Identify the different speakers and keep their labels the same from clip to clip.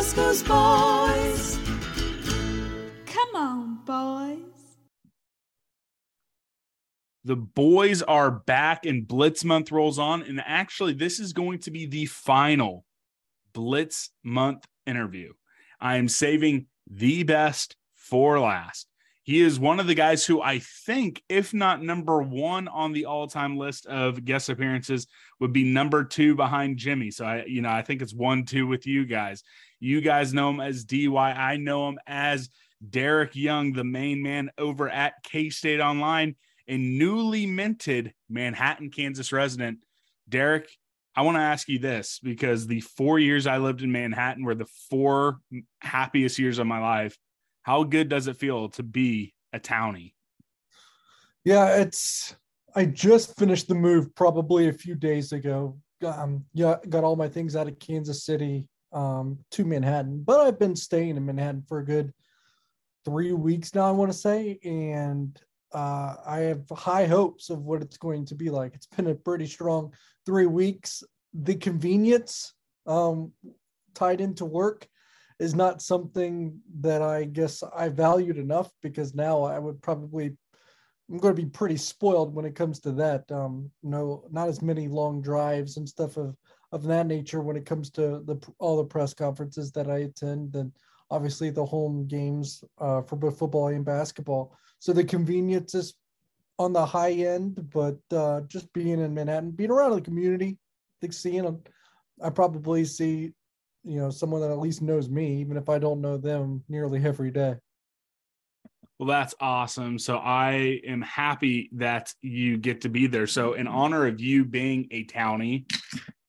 Speaker 1: Ooh, Bosco's boys.
Speaker 2: Come on, boys.
Speaker 3: The boys are back and Blitz month rolls on. And actually, this is going to be the final Blitz month interview. I am saving the best for last. He is one of the guys who I think, if not number one on the all-time list of guest appearances, would be number two behind Jimmy. So I, you know, I think it's one, two with you guys. You guys know him as DY. I know him as Derek Young, the main man over at K State Online and newly minted Manhattan, Kansas resident. Derek, I want to ask you this because the four years I lived in Manhattan were the four happiest years of my life. How good does it feel to be a townie?
Speaker 4: Yeah, it's. I just finished the move probably a few days ago. Um, yeah, got all my things out of Kansas City um, to Manhattan, but I've been staying in Manhattan for a good three weeks now. I want to say, and uh, I have high hopes of what it's going to be like. It's been a pretty strong three weeks. The convenience um, tied into work is not something that I guess I valued enough because now I would probably I'm going to be pretty spoiled when it comes to that. Um, no, not as many long drives and stuff of of that nature when it comes to the all the press conferences that I attend and obviously the home games uh, for both football and basketball. So the convenience is on the high end, but uh, just being in Manhattan, being around the community, I think seeing them, I probably see, you know, someone that at least knows me, even if I don't know them nearly every day.
Speaker 3: Well, that's awesome. So I am happy that you get to be there. So in honor of you being a townie,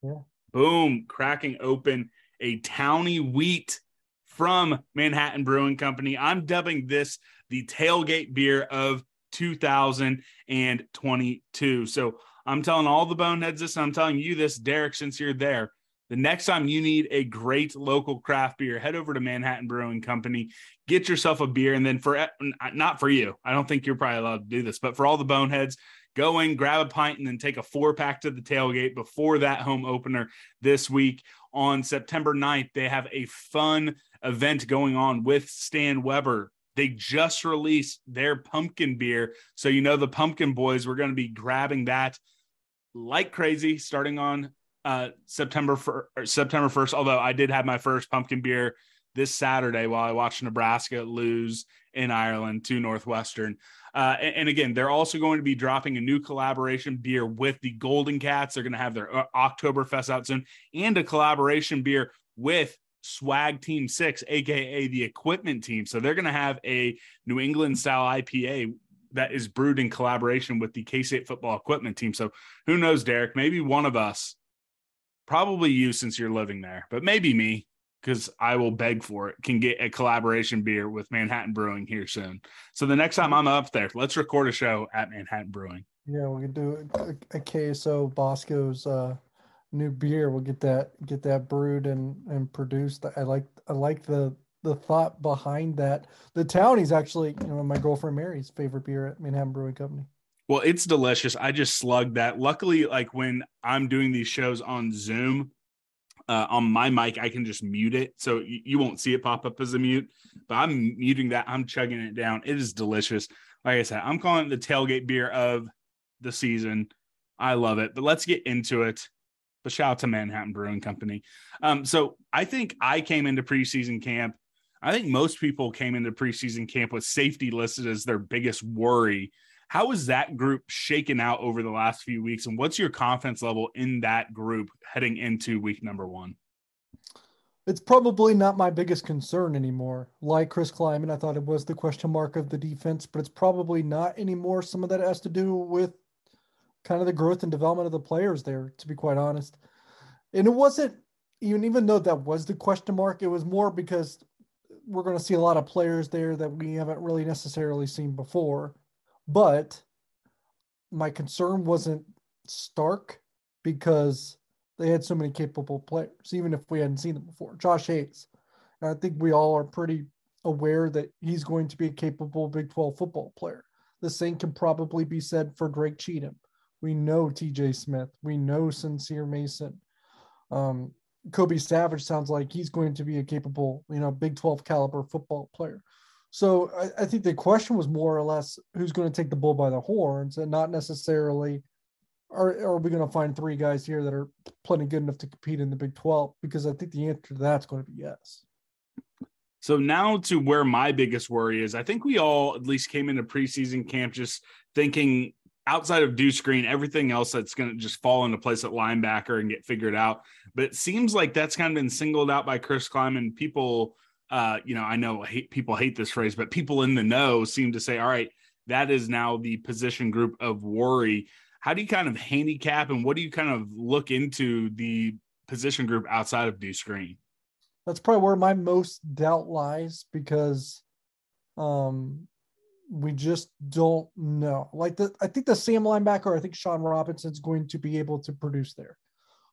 Speaker 4: yeah.
Speaker 3: Boom, cracking open a towny wheat from Manhattan Brewing Company. I'm dubbing this the tailgate beer of 2022. So I'm telling all the boneheads this, I'm telling you this, Derek, since you're there. The next time you need a great local craft beer, head over to Manhattan Brewing Company, get yourself a beer, and then for not for you, I don't think you're probably allowed to do this, but for all the boneheads, go in, grab a pint, and then take a four pack to the tailgate before that home opener this week on September 9th. They have a fun event going on with Stan Weber. They just released their pumpkin beer. So, you know, the pumpkin boys, we're going to be grabbing that like crazy starting on uh, September for September 1st. Although I did have my first pumpkin beer this Saturday while I watched Nebraska lose in Ireland to Northwestern. Uh, and, and, again, they're also going to be dropping a new collaboration beer with the Golden Cats. They're going to have their uh, Oktoberfest out soon and a collaboration beer with Swag Team Six, aka the equipment team. So they're going to have a New England style IPA that is brewed in collaboration with the K State football equipment team. So who knows, Derek? Maybe one of us, probably you since you're living there, but maybe me because I will beg for it, can get a collaboration beer with Manhattan Brewing here soon. So the next time I'm up there, let's record a show at Manhattan Brewing.
Speaker 4: Yeah, we can do a, a KSO Bosco's uh, new beer. We'll get that get that brewed and and produced. I like I like the the thought behind that. The Townie's actually, you know, my girlfriend Mary's favorite beer at Manhattan Brewing Company.
Speaker 3: Well, it's delicious. I just slugged that. Luckily, like when I'm doing these shows on Zoom, uh, on my mic, I can just mute it. So you, you, won't see it pop up as a mute, but I'm muting that. I'm chugging it down. It is delicious. Like I said, I'm calling it the tailgate beer of the season. I love it. But let's get into it. But shout out to Manhattan Brewing Company. Um, so I think I came into preseason camp. I think most people came into preseason camp with safety listed as their biggest worry how is that group shaken out over the last few weeks? And what's your confidence level in that group heading into week number one?
Speaker 4: It's probably not my biggest concern anymore. Like Chris Klieman, I thought it was the question mark of the defense, but it's probably not anymore. Some of that has to do with kind of the growth and development of the players there, to be quite honest. And it wasn't even even though that was the question mark, it was more because we're going to see a lot of players there that we haven't really necessarily seen before. But my concern wasn't Stark because they had so many capable players, even if we hadn't seen them before. Josh Hayes, and I think we all are pretty aware that he's going to be a capable Big 12 football player. The same can probably be said for Drake Cheatum. We know TJ Smith. We know Sincere Mason. Um, Kobe Savage sounds like he's going to be a capable, you know, Big 12 caliber football player. So I, I think the question was more or less who's going to take the bull by the horns and not necessarily are, are we going to find three guys here that are plenty good enough to compete in the Big 12? Because I think the answer to that's going to be yes.
Speaker 3: So now to where my biggest worry is, I think we all at least came into preseason camp just thinking outside of Deuce Green, everything else that's going to just fall into place at linebacker and get figured out. But it seems like that's kind of been singled out by Chris Klieman. People, uh, you know, I know hate, people hate this phrase, but people in the know seem to say, all right, that is now the position group of worry. How do you kind of handicap and what do you kind of look into the position group outside of Deuce screen?
Speaker 4: that's probably where my most doubt lies because um we just don't know. Like the I think the Sam linebacker, I think Shawn Robinson's going to be able to produce there.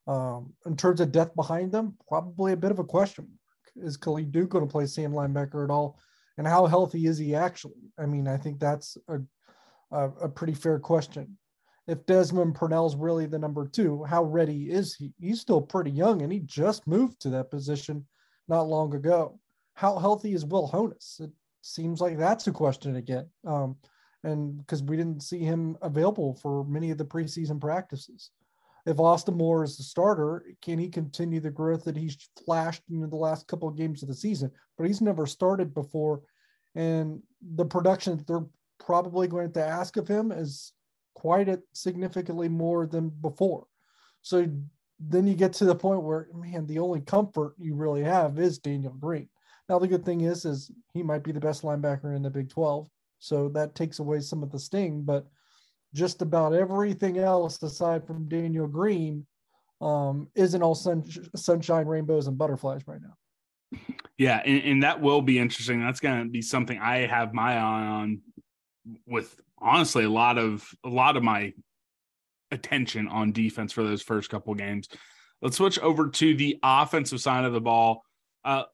Speaker 4: Um, in terms of depth behind them, probably a bit of a question. Is Khalid Duke going to play Sam linebacker at all? And how healthy is he actually? I mean, I think that's a a, a pretty fair question if Desmond Purnell's really the number two, how ready is he? He's still pretty young and he just moved to that position not long ago. How healthy is Will Honas? It seems like that's a question again. Um, and because we didn't see him available for many of the preseason practices. If Austin Moore is the starter, can he continue the growth that he's flashed in the last couple of games of the season? But he's never started before. And the production that they're probably going to ask of him is quite a significantly more than before. So then you get to the point where man the only comfort you really have is daniel green now the good thing is is he might be the best linebacker in the big 12 so that takes away some of the sting but just about everything else aside from daniel green um, isn't all sun, sunshine rainbows and butterflies right now
Speaker 3: yeah and, and that will be interesting that's going to be something i have my eye on with honestly a lot of a lot of my attention on defense for those first couple games. Let's switch over to the offensive side of the ball. Uh,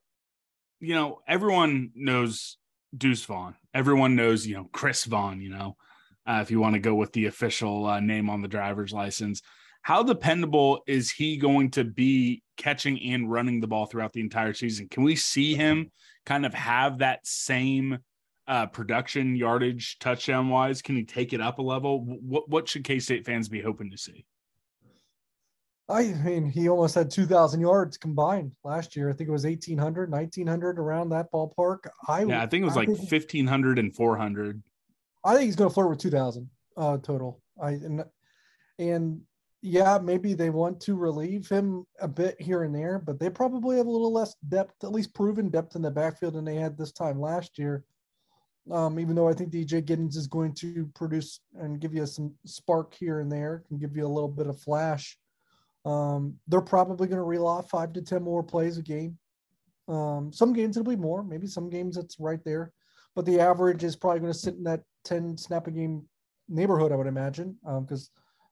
Speaker 3: you know, everyone knows Deuce Vaughn. Everyone knows, you know, Chris Vaughn, you know, uh, if you want to go with the official uh, name on the driver's license. How dependable is he going to be catching and running the ball throughout the entire season? Can we see him kind of have that same uh, production yardage touchdown wise? Can he take it up a level? What what should K State fans be hoping to see?
Speaker 4: I mean, he almost had 2,000 yards combined last year. I think it was 1,800, 1,900 around that ballpark.
Speaker 3: I yeah, I think it was I like 1,500 and 400.
Speaker 4: I think he's going to flirt with 2,000 uh, total. I and, and yeah, maybe they want to relieve him a bit here and there, but they probably have a little less depth, at least proven depth in the backfield than they had this time last year. Um, even though I think DJ Giddens is going to produce and give you some spark here and there, can give you a little bit of flash. Um, they're probably going to reel off five to 10 more plays a game. Um, some games it'll be more, maybe some games it's right there, but the average is probably going to sit in that 10 snap a game neighborhood, I would imagine. Because,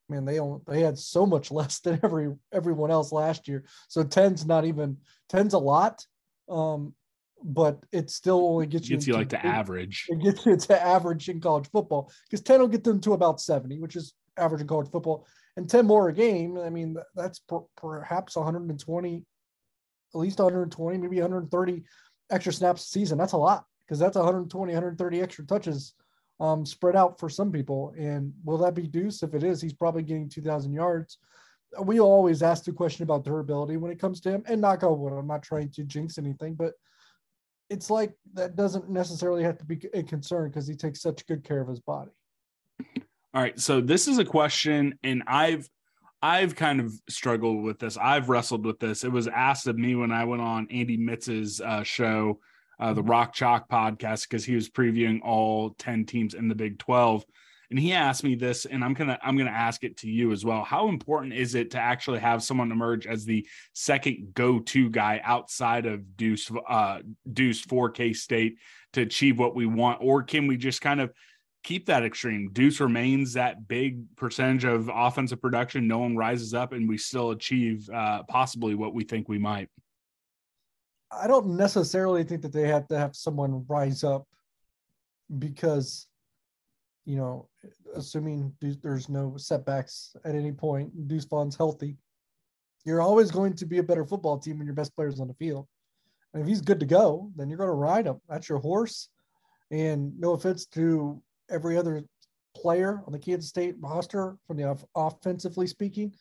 Speaker 4: um, man, they only, they had so much less than every everyone else last year. So 10's not even 10's a lot. Um, but it still only gets
Speaker 3: you, gets you like to average.
Speaker 4: It gets you to average in college football because 10 will get them to about 70, which is average in college football. And 10 more a game, I mean, that's per, perhaps 120, at least 120, maybe 130 extra snaps a season. That's a lot because that's 120, 130 extra touches um, spread out for some people. And will that be Deuce? If it is, he's probably getting 2,000 yards. We always ask the question about durability when it comes to him. And knock on wood, I'm not trying to jinx anything, but – it's like that doesn't necessarily have to be a concern because he takes such good care of his body.
Speaker 3: All right, so this is a question, and I've I've kind of struggled with this. I've wrestled with this. It was asked of me when I went on Andy Mitz's uh, show, uh, the Rock Chalk podcast, because he was previewing all ten teams in the Big Twelve, and he asked me this, and I'm gonna I'm gonna ask it to you as well. How important is it to actually have someone emerge as the second go-to guy outside of Deuce uh, Deuce for K State to achieve what we want, or can we just kind of keep that extreme? Deuce remains that big percentage of offensive production. No one rises up, and we still achieve uh, possibly what we think we might.
Speaker 4: I don't necessarily think that they have to have someone rise up because, you know, assuming there's no setbacks at any point, Deuce Vaughn's healthy, you're always going to be a better football team when your best player's on the field. And if he's good to go, then you're going to ride him. That's your horse. And no offense to every other player on the Kansas State roster from the off- offensively speaking,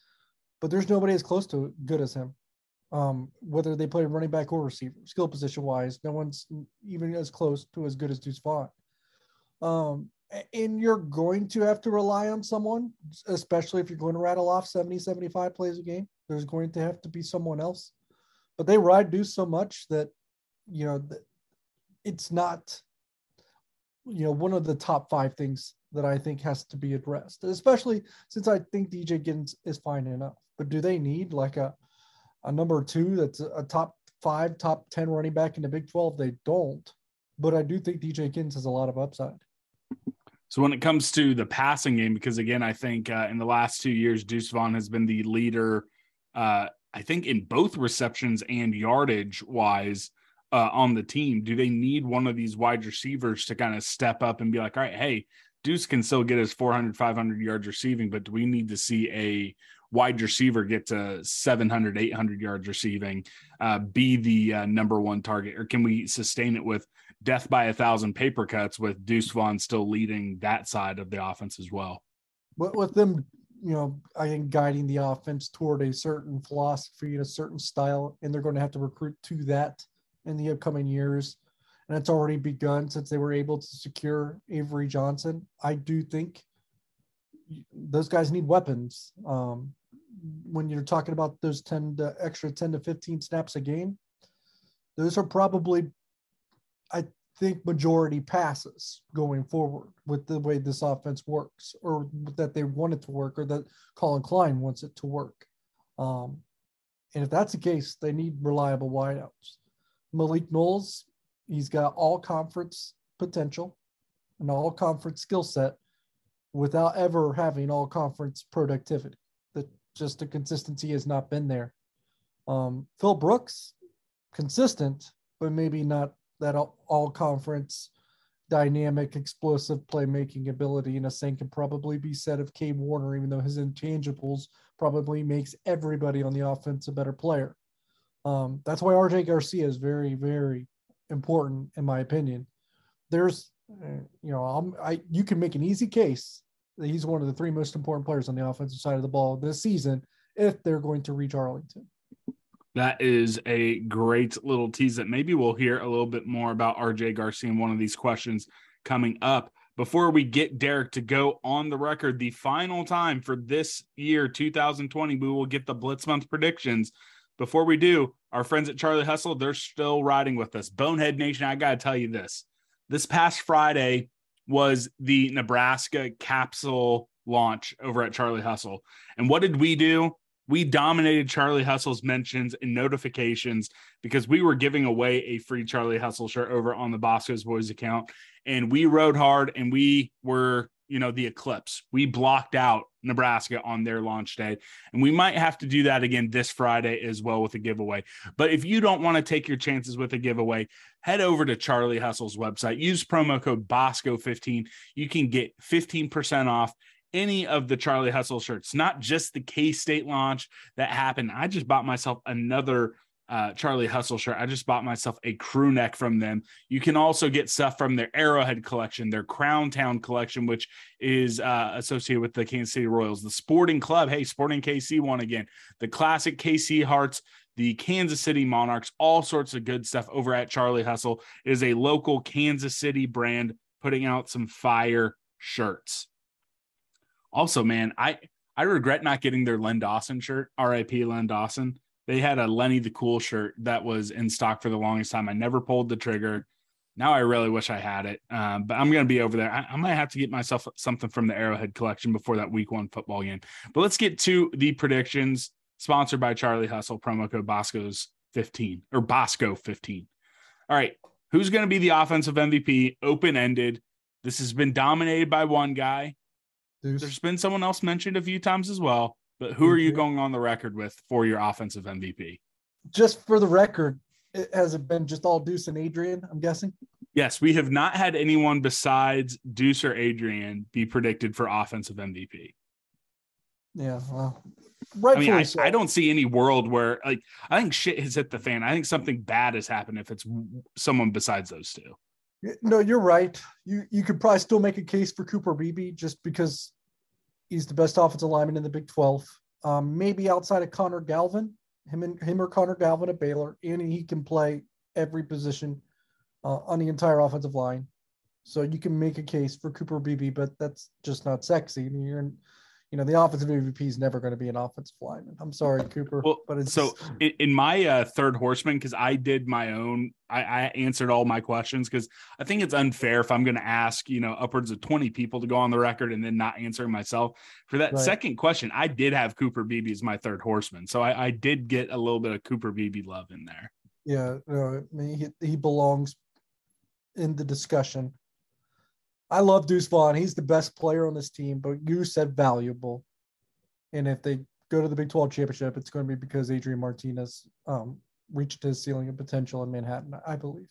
Speaker 4: but there's nobody as close to good as him um, whether they play running back or receiver, skill position wise. No one's even as close to as good as Deuce Vaughn. Um, and you're going to have to rely on someone, especially if you're going to rattle off 70, 75 plays a game. There's going to have to be someone else. But they ride Deuce so much that, you know, it's not, you know, one of the top five things that I think has to be addressed, especially since I think DJ Giddens is fine enough. But do they need like a a number two that's a top five, top 10 running back in the Big 12. They don't. But I do think DJ Giddens has a lot of upside.
Speaker 3: So when it comes to the passing game, because again, I think uh, in the last two years, Deuce Vaughn has been the leader, uh, I think in both receptions and yardage wise uh, on the team. Do they need one of these wide receivers to kind of step up and be like, all right, hey, Deuce can still get his 400, 500 yards receiving, but do we need to see a wide receiver get to 700, 800 yards receiving, uh, be the uh, number one target? Or can we sustain it with death by a thousand paper cuts with Deuce Vaughn still leading that side of the offense as well?
Speaker 4: But with them, you know, I think guiding the offense toward a certain philosophy and a certain style, and they're going to have to recruit to that in the upcoming years. And it's already begun since they were able to secure Avery Johnson. I do think those guys need weapons. Um, when you're talking about those 10 to extra 10 to 15 snaps a game, those are probably, I think, majority passes going forward with the way this offense works, or that they want it to work, or that Collin Klein wants it to work. Um, and if that's the case, they need reliable wideouts. Malik Knowles, he's got all conference potential, an all conference skill set, without ever having all conference productivity just the consistency has not been there. Um, Phil Brooks, consistent, but maybe not that all conference dynamic, explosive playmaking ability. And the same can probably be said of Cade Warner, even though his intangibles probably makes everybody on the offense a better player. Um, that's why RJ Garcia is very, very important, in my opinion. There's, uh, you know, I'm, I you can make an easy case he's one of the three most important players on the offensive side of the ball this season if they're going to reach Arlington.
Speaker 3: That is a great little tease that maybe we'll hear a little bit more about RJ Garcia in one of these questions coming up. Before we get Derek to go on the record, the final time for this year, 2020, we will get the Blitz Month predictions. Before we do, our friends at Charlie Hustle, they're still riding with us. Bonehead Nation, I got to tell you this. This past Friday, was the Nebraska capsule launch over at Charlie Hustle. And what did we do? We dominated Charlie Hustle's mentions and notifications because we were giving away a free Charlie Hustle shirt over on the Bosco's Boys account. And we rode hard and we were, you know, the eclipse. We blocked out Nebraska on their launch day. And we might have to do that again this Friday as well with a giveaway. But if you don't want to take your chances with a giveaway, head over to Charlie Hustle's website. Use promo code BOSCO15. You can get 15% off any of the Charlie Hustle shirts, not just the K State launch that happened. I just bought myself another uh, Charlie Hustle shirt. I just bought myself a crew neck from them. You can also get stuff from their Arrowhead collection, their Crown Town collection, which is uh, associated with the Kansas City Royals, the Sporting Club. Hey, Sporting KC won again. The classic KC Hearts, the Kansas City Monarchs, all sorts of good stuff over at Charlie Hustle. It is a local Kansas City brand putting out some fire shirts. Also, man, I I regret not getting their Len Dawson shirt. RIP Len Dawson they had a Lenny the Cool shirt that was in stock for the longest time. I never pulled the trigger. Now I really wish I had it, um, but I'm going to be over there. I, I, might have to get myself something from the Arrowhead collection before that Week One football game. But let's get to the predictions. Sponsored by Charlie Hustle. Promo code Bosco's 15 or Bosco 15. All right, who's going to be the offensive MVP? Open ended. This has been dominated by one guy. Deuce. There's been someone else mentioned a few times as well. But who are you going on the record with for your offensive MVP?
Speaker 4: Just for the record, it has it been just all Deuce and Adrian? I'm guessing.
Speaker 3: Yes, we have not had anyone besides Deuce or Adrian be predicted for offensive MVP.
Speaker 4: Yeah, well,
Speaker 3: I mean, I, so. I, don't see any world where like I think shit has hit the fan. I think something bad has happened if it's someone besides those two.
Speaker 4: No, you're right. You you could probably still make a case for Cooper Beebe just because he's the best offensive lineman in the Big 12. Um, maybe outside of Connor Galvin, him and him or Connor Galvin at Baylor, and he can play every position uh, on the entire offensive line. So you can make a case for Cooper Beebe, but that's just not sexy. You're in, you know, the offensive MVP is never going to be an offensive lineman. I'm sorry, Cooper.
Speaker 3: Well, but it's so in my uh, third horseman, because I did my own, I, I answered all my questions because I think it's unfair if I'm going to ask, you know, upwards of 20 people to go on the record and then not answering myself. For that right. second question, I did have Cooper Beebe as my third horseman. So I, I did get a little bit of Cooper Beebe love in there.
Speaker 4: Yeah, no, I mean, he, he belongs in the discussion. I love Deuce Vaughn. He's the best player on this team, but you said valuable. And if they go to the Big 12 championship, it's going to be because Adrian Martinez um, reached his ceiling of potential in Manhattan, I believe.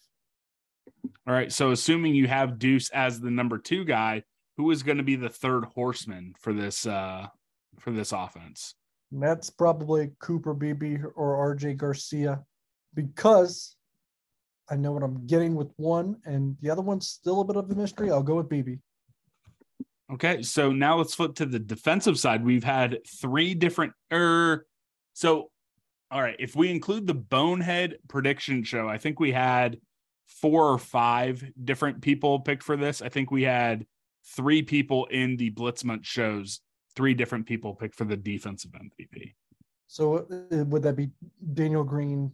Speaker 3: All right. So assuming you have Deuce as the number two guy, who is going to be the third horseman for this uh for this offense?
Speaker 4: That's probably Cooper Beebe or RJ Garcia because I know what I'm getting with one, and the other one's still a bit of a mystery. I'll go with Beebe.
Speaker 3: Okay, so now let's flip to the defensive side. We've had three different. Er, so, all right, if we include the Bonehead prediction show, I think we had four or five different people pick for this. I think we had three people in the Blitzmonth shows, three different people pick for the defensive MVP.
Speaker 4: So uh, would that be Daniel Green,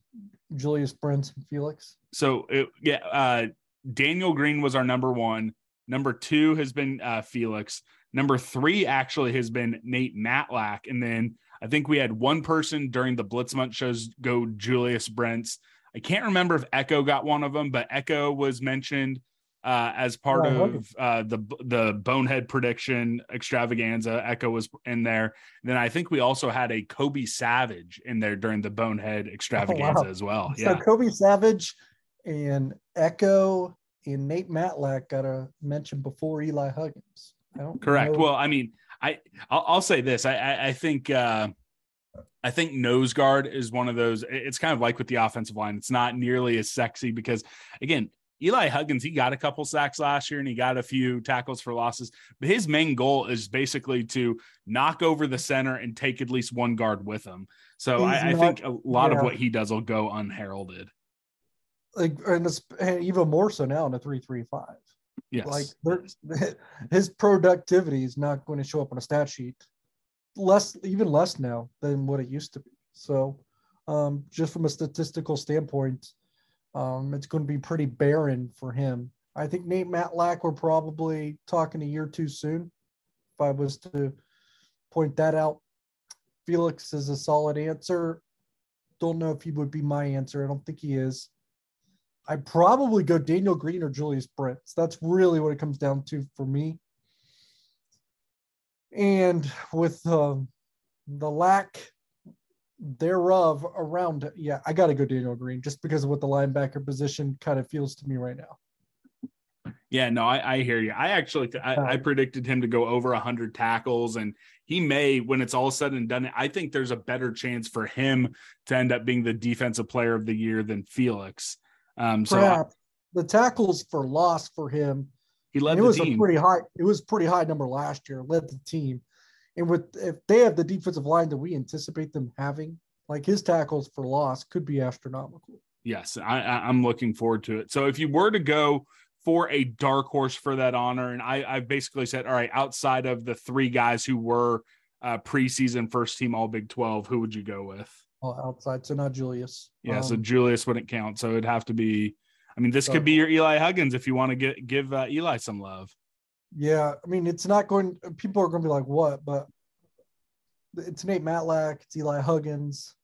Speaker 4: Julius Brents, and Felix?
Speaker 3: So it, yeah, uh, Daniel Green was our number one. Number two has been uh, Felix. Number three actually has been Nate Matlack, and then I think we had one person during the Blitz Month shows go Julius Brents. I can't remember if Ekow got one of them, but Ekow was mentioned uh, as part yeah, of uh, the the bonehead prediction extravaganza. Ekow was in there. And then I think we also had a Kobe Savage in there during the bonehead extravaganza oh, wow. as well.
Speaker 4: So yeah, Kobe Savage and Ekow and Nate Matlack got a mention before Eli Huggins.
Speaker 3: Correct. Know. Well, I mean, I I'll, I'll say this. I I, I think. Uh, I think nose guard is one of those. It's kind of like with the offensive line. It's not nearly as sexy because, again, Eli Huggins, he got a couple sacks last year and he got a few tackles for losses, but his main goal is basically to knock over the center and take at least one guard with him. So I, I, think a lot yeah. of what he does will go unheralded.
Speaker 4: Like, and, and even more so now in a three-three-five.
Speaker 3: Yes.
Speaker 4: Like his productivity is not going to show up on a stat sheet. Less, even less now than what it used to be. So, um, just from a statistical standpoint, um, it's going to be pretty barren for him. I think Nate Matlack we're probably talking a year too soon. If I was to point that out, Felix is a solid answer. Don't know if he would be my answer. I don't think he is. I'd probably go Daniel Green or Julius Brents. That's really what it comes down to for me. And with um, the lack thereof around yeah i gotta go daniel green just because of what the linebacker position kind of feels to me right now.
Speaker 3: Yeah no i, I hear you. I actually I, I predicted him to go over 100 tackles and he may when it's all said and done i think there's a better chance for him to end up being the defensive player of the year than felix. Um so I,
Speaker 4: the tackles for loss for him
Speaker 3: he led
Speaker 4: it was
Speaker 3: team.
Speaker 4: a pretty high it was pretty high number last year led the team and with if they have the defensive line that we anticipate them having, like his tackles for loss could be astronomical.
Speaker 3: Yes, I, I'm looking forward to it. So if you were to go for a dark horse for that honor, and I, I basically said, all right, outside of the three guys who were uh, preseason first team All Big 12, who would you go with?
Speaker 4: Oh, outside, so not Julius.
Speaker 3: Yeah, um, so Julius wouldn't count. So it'd have to be. I mean, this could be your Eli Huggins if you want to get give uh, Eli some love.
Speaker 4: Yeah, I mean, it's not going. People are going to be like, "What?" But it's Nate Matlack, it's Eli Huggins.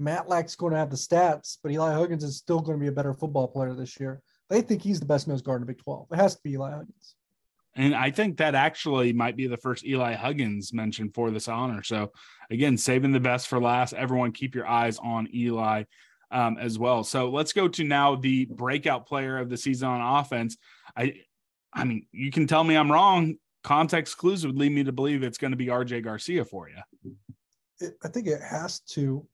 Speaker 4: Matlack's going to have the stats, but Eli Huggins is still going to be a better football player this year. They think he's the best nose guard in the Big 12. It has to be Eli Huggins.
Speaker 3: And I think that actually might be the first Eli Huggins mentioned for this honor. So, again, saving the best for last. Everyone, keep your eyes on Eli um, as well. So let's go to now the breakout player of the season on offense. I, I mean, you can tell me I'm wrong. Context clues would lead me to believe it's going to be RJ Garcia for you.
Speaker 4: It, I think it has to.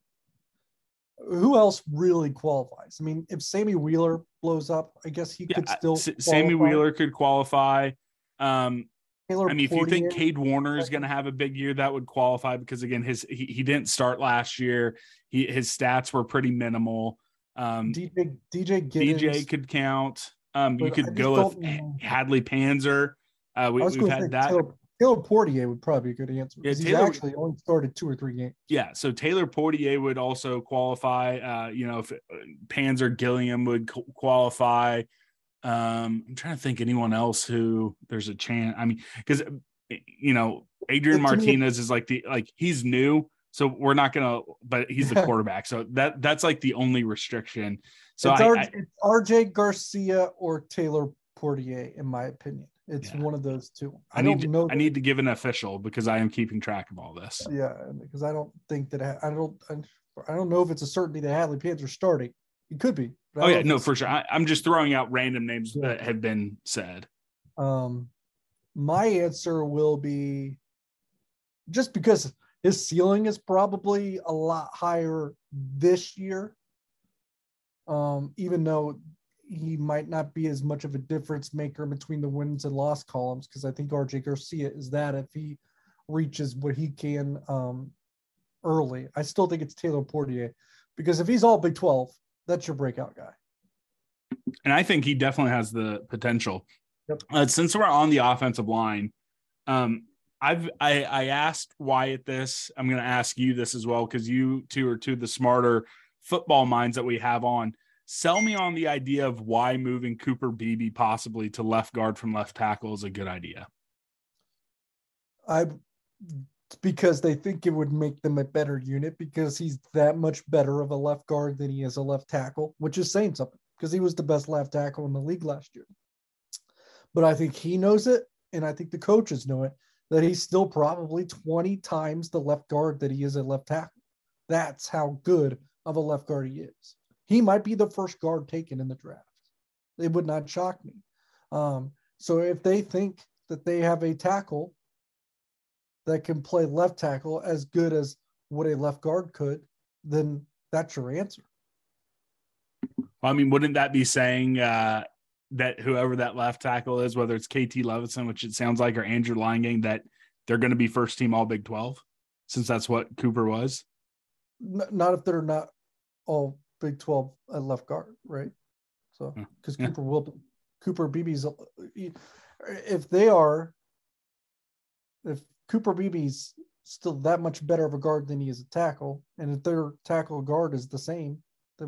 Speaker 4: Who else really qualifies? I mean, if Sammy Wheeler blows up, I guess he yeah, could still. S-
Speaker 3: Sammy Wheeler could qualify. Um, Taylor I mean, Portier. if you think Cade Warner is going to have a big year, that would qualify because again, his he, he didn't start last year. He his stats were pretty minimal. Um,
Speaker 4: DJ DJ Giddens.
Speaker 3: DJ could count. Um, you could go with. Hadley Panzer. Uh, we, have had that.
Speaker 4: Taylor, Taylor, Portier would probably be a good answer. Yeah, Taylor, he's actually only started two or three games.
Speaker 3: Yeah, so Taylor Portier would also qualify. Uh, you know, if uh, Panzer Gilliam would qualify. Um, I'm trying to think anyone else who there's a chance. I mean, because you know, Adrian Martinez is like the like he's new, so we're not gonna. But he's the quarterback, so that that's like the only restriction. So
Speaker 4: it's, I, I, it's RJ Garcia or Taylor Portier, in my opinion. It's yeah. one of those two.
Speaker 3: I, I need to, know. I need to give an official because I am keeping track of all this.
Speaker 4: Yeah, because I don't think that I don't I don't know if it's a certainty that Hadley Pants are starting. It could be.
Speaker 3: Oh yeah, no, for sure. I, am just throwing out random names yeah. that have been said.
Speaker 4: Um, my answer will be just because his ceiling is probably a lot higher this year. Um, even though he might not be as much of a difference maker between the wins and loss columns, because I think RJ Garcia is that if he reaches what he can um, early. I still think it's Taylor Portier because if he's all Big 12, that's your breakout guy.
Speaker 3: And I think he definitely has the potential. Yep. Uh, since we're on the offensive line, um, I've I, I asked Wyatt this. I'm going to ask you this as well because you two are two of the smarter football minds that we have on. Sell me on the idea of why moving Cooper Beebe possibly to left guard from left tackle is a good idea.
Speaker 4: I because they think it would make them a better unit because he's that much better of a left guard than he is a left tackle, which is saying something because he was the best left tackle in the league last year. But I think he knows it, and I think the coaches know it that he's still probably 20 times the left guard that he is a left tackle. That's how good of a left guard he is. He might be the first guard taken in the draft. It would not shock me. Um, so if they think that they have a tackle that can play left tackle as good as what a left guard could, then that's your answer.
Speaker 3: I mean, wouldn't that be saying uh, that whoever that left tackle is, whether it's KT Leviston, which it sounds like, or Andrew Leingang, that they're going to be first team All Big Twelve, since that's what Cooper was?
Speaker 4: Not if they're not all Big Twelve at left guard, right? So because yeah. Cooper will, Cooper Beebe's, if they are, if Cooper Beebe's still that much better of a guard than he is a tackle, and if their tackle guard is the same.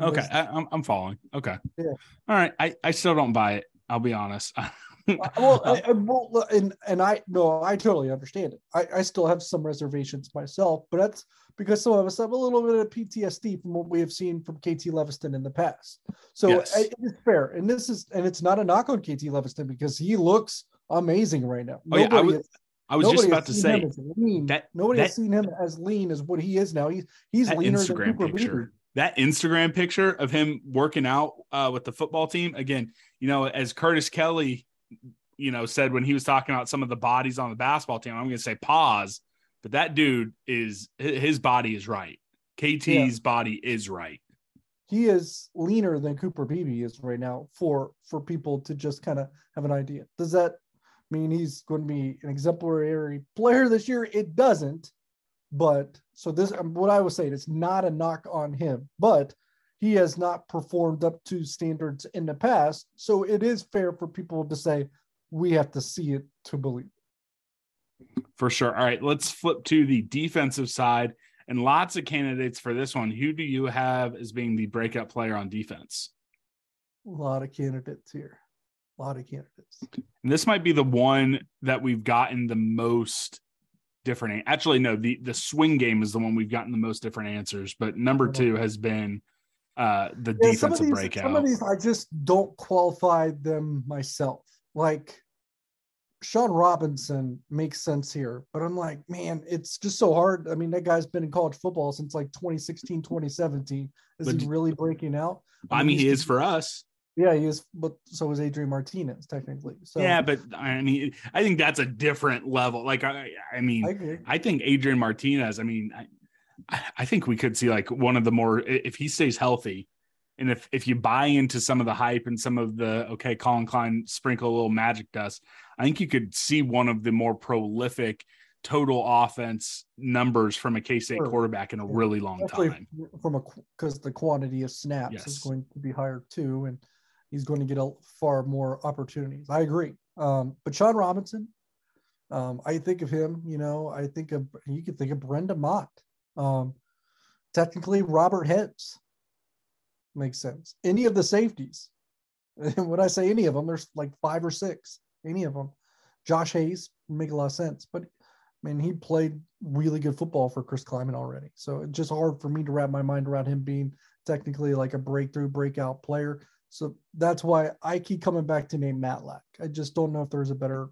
Speaker 3: Okay, I, am I'm following. Okay, yeah. All right, I I still don't buy it. I'll be honest.
Speaker 4: Uh, well, I, I, well, and and I no, I totally understand it. I, I still have some reservations myself, but that's because some of us have a little bit of PTSD from what we have seen from KT Leviston in the past. So yes. it is fair, and this is and it's not a knock on KT Leviston because he looks amazing right now.
Speaker 3: Oh, Nobody yeah, I I was just about to say
Speaker 4: that nobody that, has seen him as lean as what he is now. He's he's leaner Instagram than
Speaker 3: picture. That Instagram picture of him working out uh, with the football team again. You know, as Curtis Kelly, you know, said when he was talking about some of the bodies on the basketball team. I'm going to say pause, but that dude is his body is right. KT's yeah. body is right.
Speaker 4: He is leaner than Cooper Beebe is right now for for people to just kind of have an idea. Does that mean he's going to be an exemplary player this year? It doesn't. But so this, um, what I was saying, it's not a knock on him, but he has not performed up to standards in the past. So it is fair for people to say we have to see it to believe.
Speaker 3: For sure. All right, let's flip to the defensive side and lots of candidates for this one. Who do you have as being the breakout player on defense?
Speaker 4: A lot of candidates here. A lot of candidates.
Speaker 3: And this might be the one that we've gotten the most different. Actually, no, the the swing game is the one we've gotten the most different answers. But number two has been uh the
Speaker 4: Yeah,
Speaker 3: defensive
Speaker 4: these,
Speaker 3: breakout.
Speaker 4: Some of these I just don't qualify them myself. Like Sean Robinson makes sense here, but I'm like, man, it's just so hard. I mean, that guy's been in college football since like 2016, 2017. Is
Speaker 3: But-
Speaker 4: he really breaking out?
Speaker 3: I mean, he is for us.
Speaker 4: Yeah, he is, but so is Adrian Martinez technically. So
Speaker 3: yeah, but I mean, I think that's a different level. Like, I, I mean,
Speaker 4: I.
Speaker 3: I think Adrian Martinez. I mean, I, I think we could see like one of the more if he stays healthy, and if if you buy into some of the hype and some of the okay, Collin Klein sprinkle a little magic dust, I think you could see one of the more prolific total offense numbers from a K State
Speaker 4: Sure.
Speaker 3: quarterback in a
Speaker 4: Yeah.
Speaker 3: really long
Speaker 4: Especially
Speaker 3: time.
Speaker 4: from a because the quantity of snaps
Speaker 3: Yes.
Speaker 4: is going to be higher too, and he's going to get a far more opportunities. I agree. Um, but Sean Robinson, um, I think of him. You know, I think of you could think of Brendan Mott. Um, technically, Robert Hens makes sense. Any of the safeties. When I say any of them, there's like five or six. Any of them. Josh Hayes make a lot of sense, but I mean, he played really good football for Chris Klieman already. So it's just hard for me to wrap my mind around him being technically like a breakthrough, breakout player. So that's why I keep coming back to Nate Matlack. I just don't know if there's a better.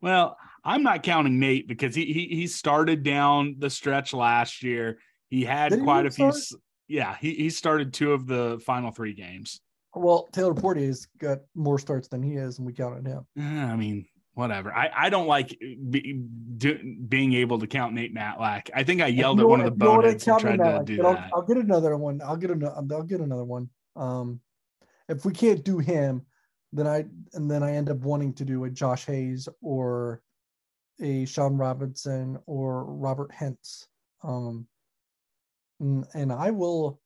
Speaker 3: Well, I'm not counting Nate because he he, he started down the stretch last year. He had
Speaker 4: Did he
Speaker 3: quite
Speaker 4: really
Speaker 3: a few.
Speaker 4: start?
Speaker 3: s- Yeah, he, he started two of the final three games.
Speaker 4: Well, Taylor Portier's got more starts than he is, and we counted him.
Speaker 3: Eh, I mean, whatever. I, I don't like be, do, being able to count Nate Matlack. I think I yelled at one of the
Speaker 4: you know what I
Speaker 3: boneheads and tried to
Speaker 4: Matlack,
Speaker 3: do
Speaker 4: but I'll,
Speaker 3: that.
Speaker 4: I'll get another one. I'll get another. I'll get another one. Um, if we can't do him, then I and then I end up wanting to do a Josh Hayes or a Sean Robinson or Robert Hentz. Um, and, and I will.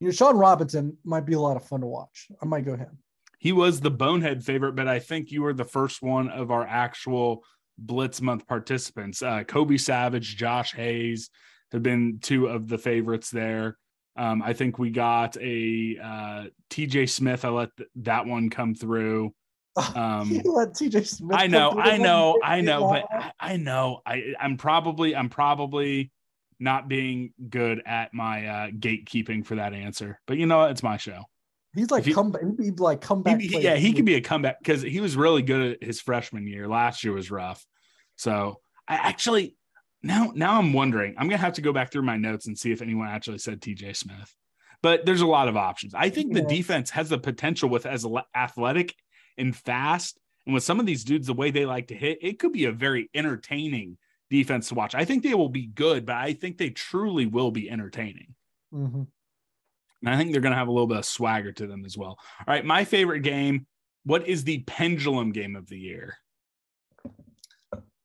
Speaker 4: You know, Sean Robinson might be a lot of fun to watch. I might go him.
Speaker 3: He was the bonehead favorite, but I think you were the first one of our actual Blitz month participants. Uh, Kobe Savage, Josh Hayes have been two of the favorites there. Um, I think we got a uh, TJ Smith. I let th- that one come through. Um,
Speaker 4: let TJ Smith.
Speaker 3: I know, I know, I know, but I, I know I, I'm probably, I'm probably not being good at my uh, gatekeeping for that answer. But you know what? It's my show.
Speaker 4: he's like come. He'd be like comeback. player.
Speaker 3: yeah, he could be a comeback because he was really good at his freshman year. Last year was rough. So I actually now now I'm wondering. I'm gonna have to go back through my notes and see if anyone actually said TJ Smith. But there's a lot of options. I think the defense has the potential with as athletic and fast, and with some of these dudes the way they like to hit, it could be a very entertaining defense to watch. I think they will be good, but I think they truly will be entertaining.
Speaker 4: Mhm.
Speaker 3: And I think they're going to have a little bit of swagger to them as well. All right, my favorite game. What is the pendulum game of the year?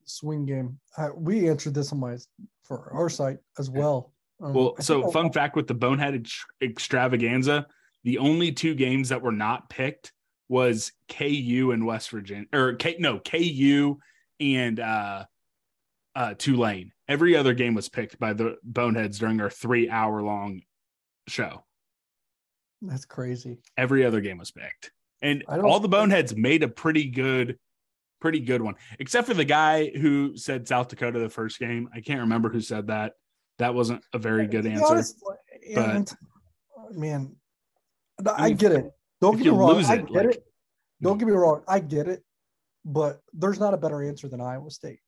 Speaker 4: Swing game. Uh, we answered this on my for our site as well. Um,
Speaker 3: Well, so fun fact with the Bonehead ex- extravaganza, the only two games that were not picked was KU and West Virginia, or K no KU and uh, uh, Tulane. Every other game was picked by the Boneheads during our three hour long show.
Speaker 4: that's crazy.
Speaker 3: Every other game was picked, and all the Boneheads made a pretty good, pretty good one, except for the guy who said South Dakota the first game. I can't remember who said that. That wasn't a very good answer.
Speaker 4: honest, and, uh, man, I, get it. Don't get me wrong. I get
Speaker 3: like-
Speaker 4: it. Don't mm. get me wrong. I get it, but there's not a better answer than Iowa State.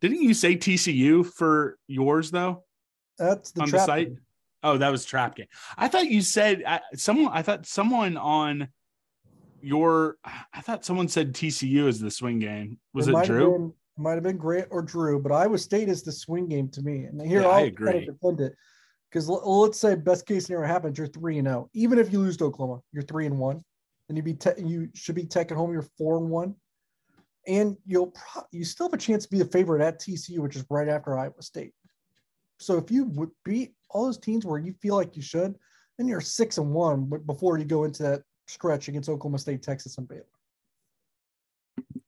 Speaker 3: Didn't you say TCU for yours though
Speaker 4: That's the
Speaker 3: on the
Speaker 4: trap
Speaker 3: site?
Speaker 4: game.
Speaker 3: Oh, that was trap game. I thought you said I, someone. I thought someone on your. I thought someone said TCU is the swing game. Was it,
Speaker 4: have
Speaker 3: Drew?
Speaker 4: been- might have been Grant or Drew, but Iowa State is the swing game to me. And here
Speaker 3: Yeah, I agree.
Speaker 4: kind of defend it because let's say best case scenario happens, you're three and zero. Even if you lose to Oklahoma, you're three and one. and you be te- you should be taking home. You're four and one, and you'll pro- you still have a chance to be the favorite at TCU, which is right after Iowa State. So if you would beat all those teams where you feel like you should, then you're six and one but before you go into that stretch against Oklahoma State, Texas, and Baylor.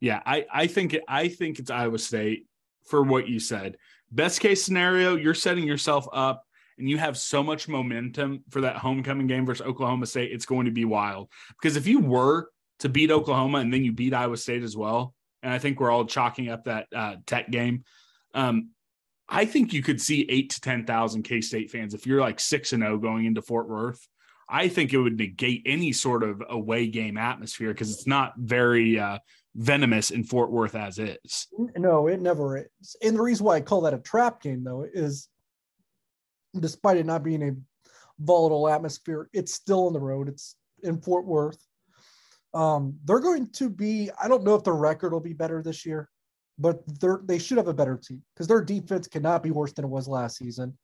Speaker 3: Yeah, I I think I think it's Iowa State for what you said. Best case scenario, you're setting yourself up and you have so much momentum for that homecoming game versus Oklahoma State, it's going to be wild. Because if you were to beat Oklahoma and then you beat Iowa State as well, and I think we're all chalking up that uh, Tech game. Um, I think you could see eight to ten thousand K State fans if you're like six and zero going into Fort Worth. I think it would negate any sort of away game atmosphere because it's not very uh, venomous in Fort Worth as is.
Speaker 4: No, it never is. And the reason why I call that a trap game, though, is despite it not being a volatile atmosphere, it's still on the road. It's in Fort Worth. Um, they're going to be, I don't know if the record will be better this year, but they're they should have a better team because their defense cannot be worse than it was last season.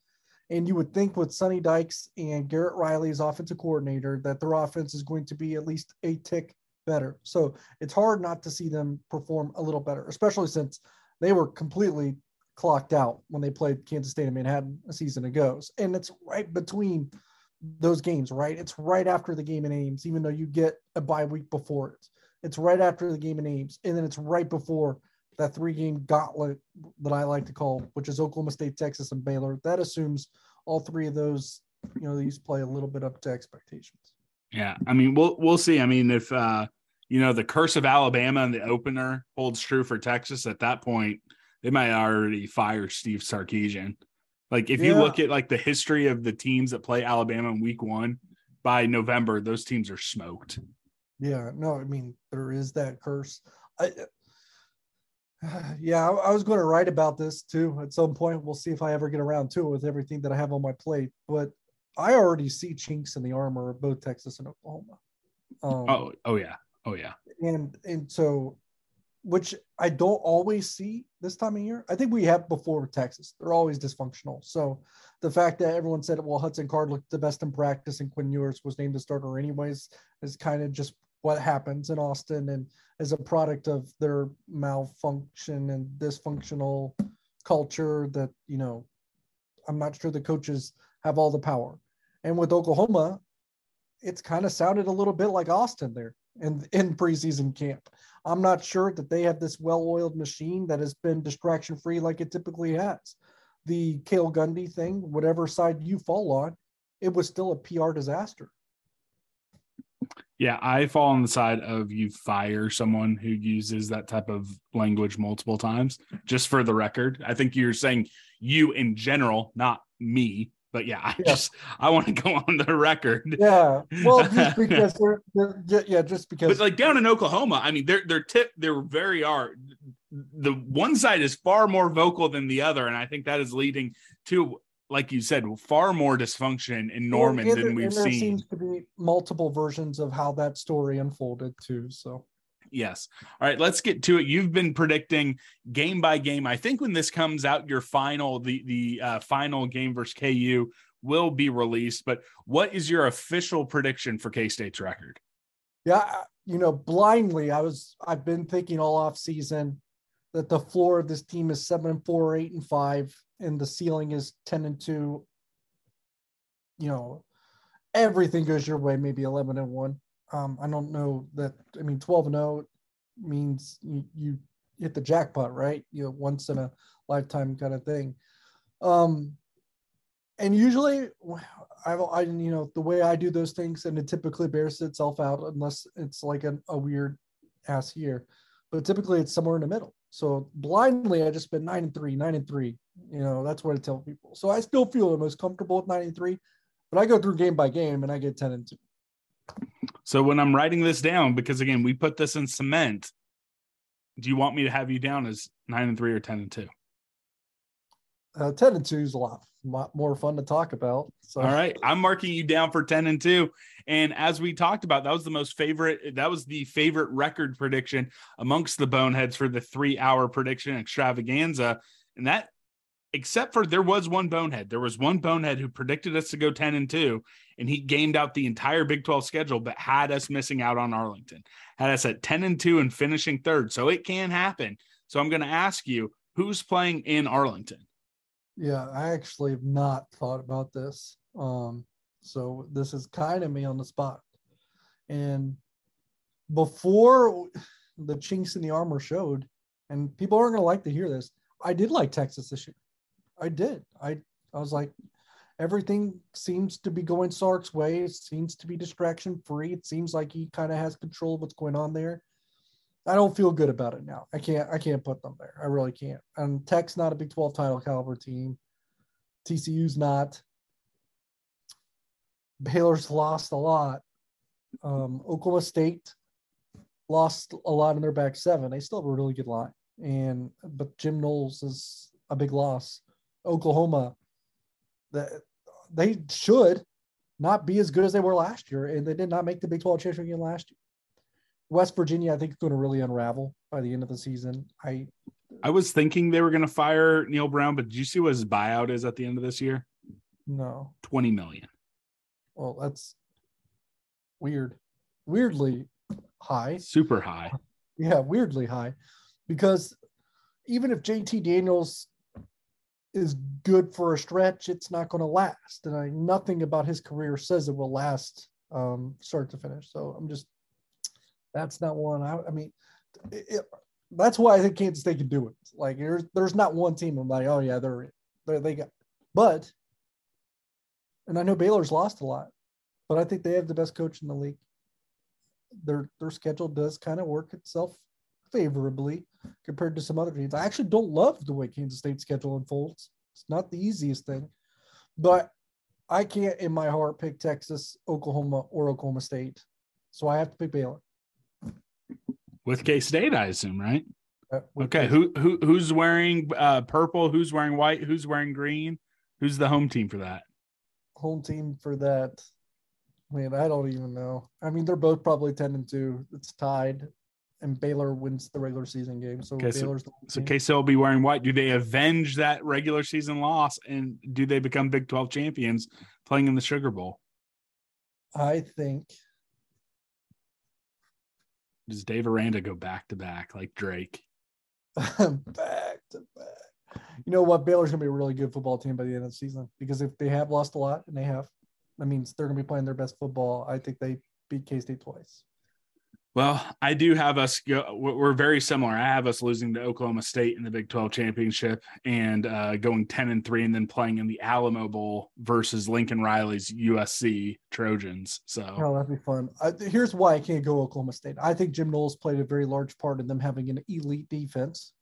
Speaker 4: And you would think with Sonny Dykes and Garrett Riley as offensive coordinator that their offense is going to be at least a tick better. So it's hard not to see them perform a little better, especially since they were completely clocked out when they played Kansas State and Manhattan a season ago. And it's right between those games, right? It's right after the game in Ames, even though you get a bye week before it. It's right after the game in Ames, and then it's right before that three game gauntlet that I like to call, which is Oklahoma State, Texas, and Baylor. That assumes all three of those, you know, these play a little bit up to expectations.
Speaker 3: Yeah, I mean, we'll we'll see. I mean, if uh, you know the curse of Alabama in the opener holds true for Texas, at that point, they might already fire Steve Sarkisian. Like if yeah. you look at like the history of the teams that play Alabama in Week One, by November, those teams are smoked.
Speaker 4: Yeah, no, I mean there is that curse. I, yeah, I, was going to write about this too at some point. We'll see if I ever get around to it with everything that I have on my plate. But I already see chinks in the armor of both Texas and Oklahoma.
Speaker 3: Um, oh, oh yeah, oh yeah.
Speaker 4: And and so, which I don't always see this time of year. I think we have before with Texas. They're always dysfunctional. So the fact that everyone said, well, Hudson Card looked the best in practice and Quinn Ewers was named the starter anyways is kind of just what happens in Austin and as a product of their malfunction and dysfunctional culture that, you know, I'm not sure the coaches have all the power. And with Oklahoma, it's kind of sounded a little bit like Austin there in, in preseason camp. I'm not sure that they have this well-oiled machine that has been distraction free like it typically has. The Cale Gundy thing, whatever side you fall on, it was still a PR disaster.
Speaker 3: Yeah, I fall on the side of you fire someone who uses that type of language multiple times. Just for the record, I think you're saying you in general, not me. But yeah, I yeah. just I want to go on the record.
Speaker 4: Yeah, well, just because they're, they're yeah, just because.
Speaker 3: But like down in Oklahoma, I mean, they're they're tip they're very are the one side is far more vocal than the other, and I think that is leading to like you said, far more dysfunction in Norman well, than we've
Speaker 4: there
Speaker 3: seen.
Speaker 4: There seems to be multiple versions of how that story unfolded too. So
Speaker 3: yes. All right, let's get to it. You've been predicting game by game. I think when this comes out, your final the the uh, final game versus KU will be released. But what is your official prediction for K State's record?
Speaker 4: Yeah, you know, blindly, I was I've been thinking all off season that the floor of this team is seven and four, eight and five and the ceiling is 10 and 2 you know everything goes your way maybe 11 and 1 um, i don't know that i mean 12 and 0 means you, you hit the jackpot right? You know once in a lifetime kind of thing. Um and usually I, I you know the way i do those things and it typically bears itself out unless it's like a, a weird ass year but typically it's somewhere in the middle so blindly i just been nine and three nine and three you know, that's what I tell people. So I still feel the most comfortable with 93, but I go through game by game and I get 10 and 2.
Speaker 3: So when I'm writing this down, because again, we put this in cement, do you want me to have you down as 9 and 3 or 10 and 2?
Speaker 4: Uh, 10 and 2 is a lot, lot more fun to talk about. So.
Speaker 3: All right. I'm marking you down for 10 and 2. And as we talked about, that was the most favorite, that was the favorite record prediction amongst the boneheads for the three hour prediction extravaganza. And that except for there was one bonehead. There was one bonehead who predicted us to go 10 and 2, and he gamed out the entire Big 12 schedule, but had us missing out on Arlington, had us at 10 and 2 and finishing third. So it can happen. So I'm going to ask you who's playing in Arlington?
Speaker 4: Yeah, I actually have not thought about this. Um, so this is kind of me on the spot. And before the chinks in the armor showed, and people aren't going to like to hear this, I did like Texas this year. I did. I I was like, everything seems to be going Sark's way. It seems to be distraction free. It seems like he kind of has control of what's going on there. I don't feel good about it now. I can't. I can't put them there. I really can't. And Tech's not a Big Twelve title caliber team. TCU's not. Baylor's lost a lot. Um, Oklahoma State lost a lot in their back seven. They still have a really good line, and but Jim Knowles is a big loss. Oklahoma, that they should not be as good as they were last year, and they did not make the Big 12 championship game last year. West Virginia, I think, is going to really unravel by the end of the season. I
Speaker 3: I was thinking they were going to fire Neal Brown, but did you see what his buyout is at the end of this year?
Speaker 4: no.
Speaker 3: 20 million.
Speaker 4: Well, that's weird. Weirdly high.
Speaker 3: Super high.
Speaker 4: Yeah, weirdly high. Because even if JT Daniels is good for a stretch, it's not going to last. And I nothing about his career says it will last um, start to finish. So I'm just that's not one. I, I mean, it, that's why I think Kansas State can do it. Like there's there's not one team I'm like, oh yeah, they're, they're they got, but and I know Baylor's lost a lot, but I think they have the best coach in the league. Their their schedule does kind of work itself favorably compared to some other teams. I actually don't love the way Kansas State's schedule unfolds. It's not the easiest thing, but I can't in my heart pick Texas, Oklahoma, or Oklahoma State. So I have to pick Baylor.
Speaker 3: With K State, I assume, right?
Speaker 4: Uh,
Speaker 3: Okay. Who who who's wearing uh purple? Who's wearing white? Who's wearing green? Who's the home team for that?
Speaker 4: home team for that? Man, I don't even know. I mean, they're both probably 10 and 2. It's tied. And Baylor wins the regular season game. So
Speaker 3: Okay, so-
Speaker 4: Baylor's
Speaker 3: So
Speaker 4: team.
Speaker 3: K State will be wearing white. Do they avenge that regular season loss and do they become Big 12 champions playing in the Sugar Bowl?
Speaker 4: I think
Speaker 3: Does Dave Aranda go back to back like Drake?
Speaker 4: back to back. You know what? Baylor's gonna be a really good football team by the end of the season because if they have lost a lot and they have, that means they're gonna be playing their best football. I think they beat K State twice.
Speaker 3: Well, I do have us go. We're very similar. I have us losing to Oklahoma State in the Big 12 championship and uh, going 10 and three, and then playing in the Alamo Bowl versus Lincoln Riley's USC Trojans. So
Speaker 4: Oh, that'd be fun. Here's why I can't go Oklahoma State. I think Jim Knowles played a very large part in them having an elite defense,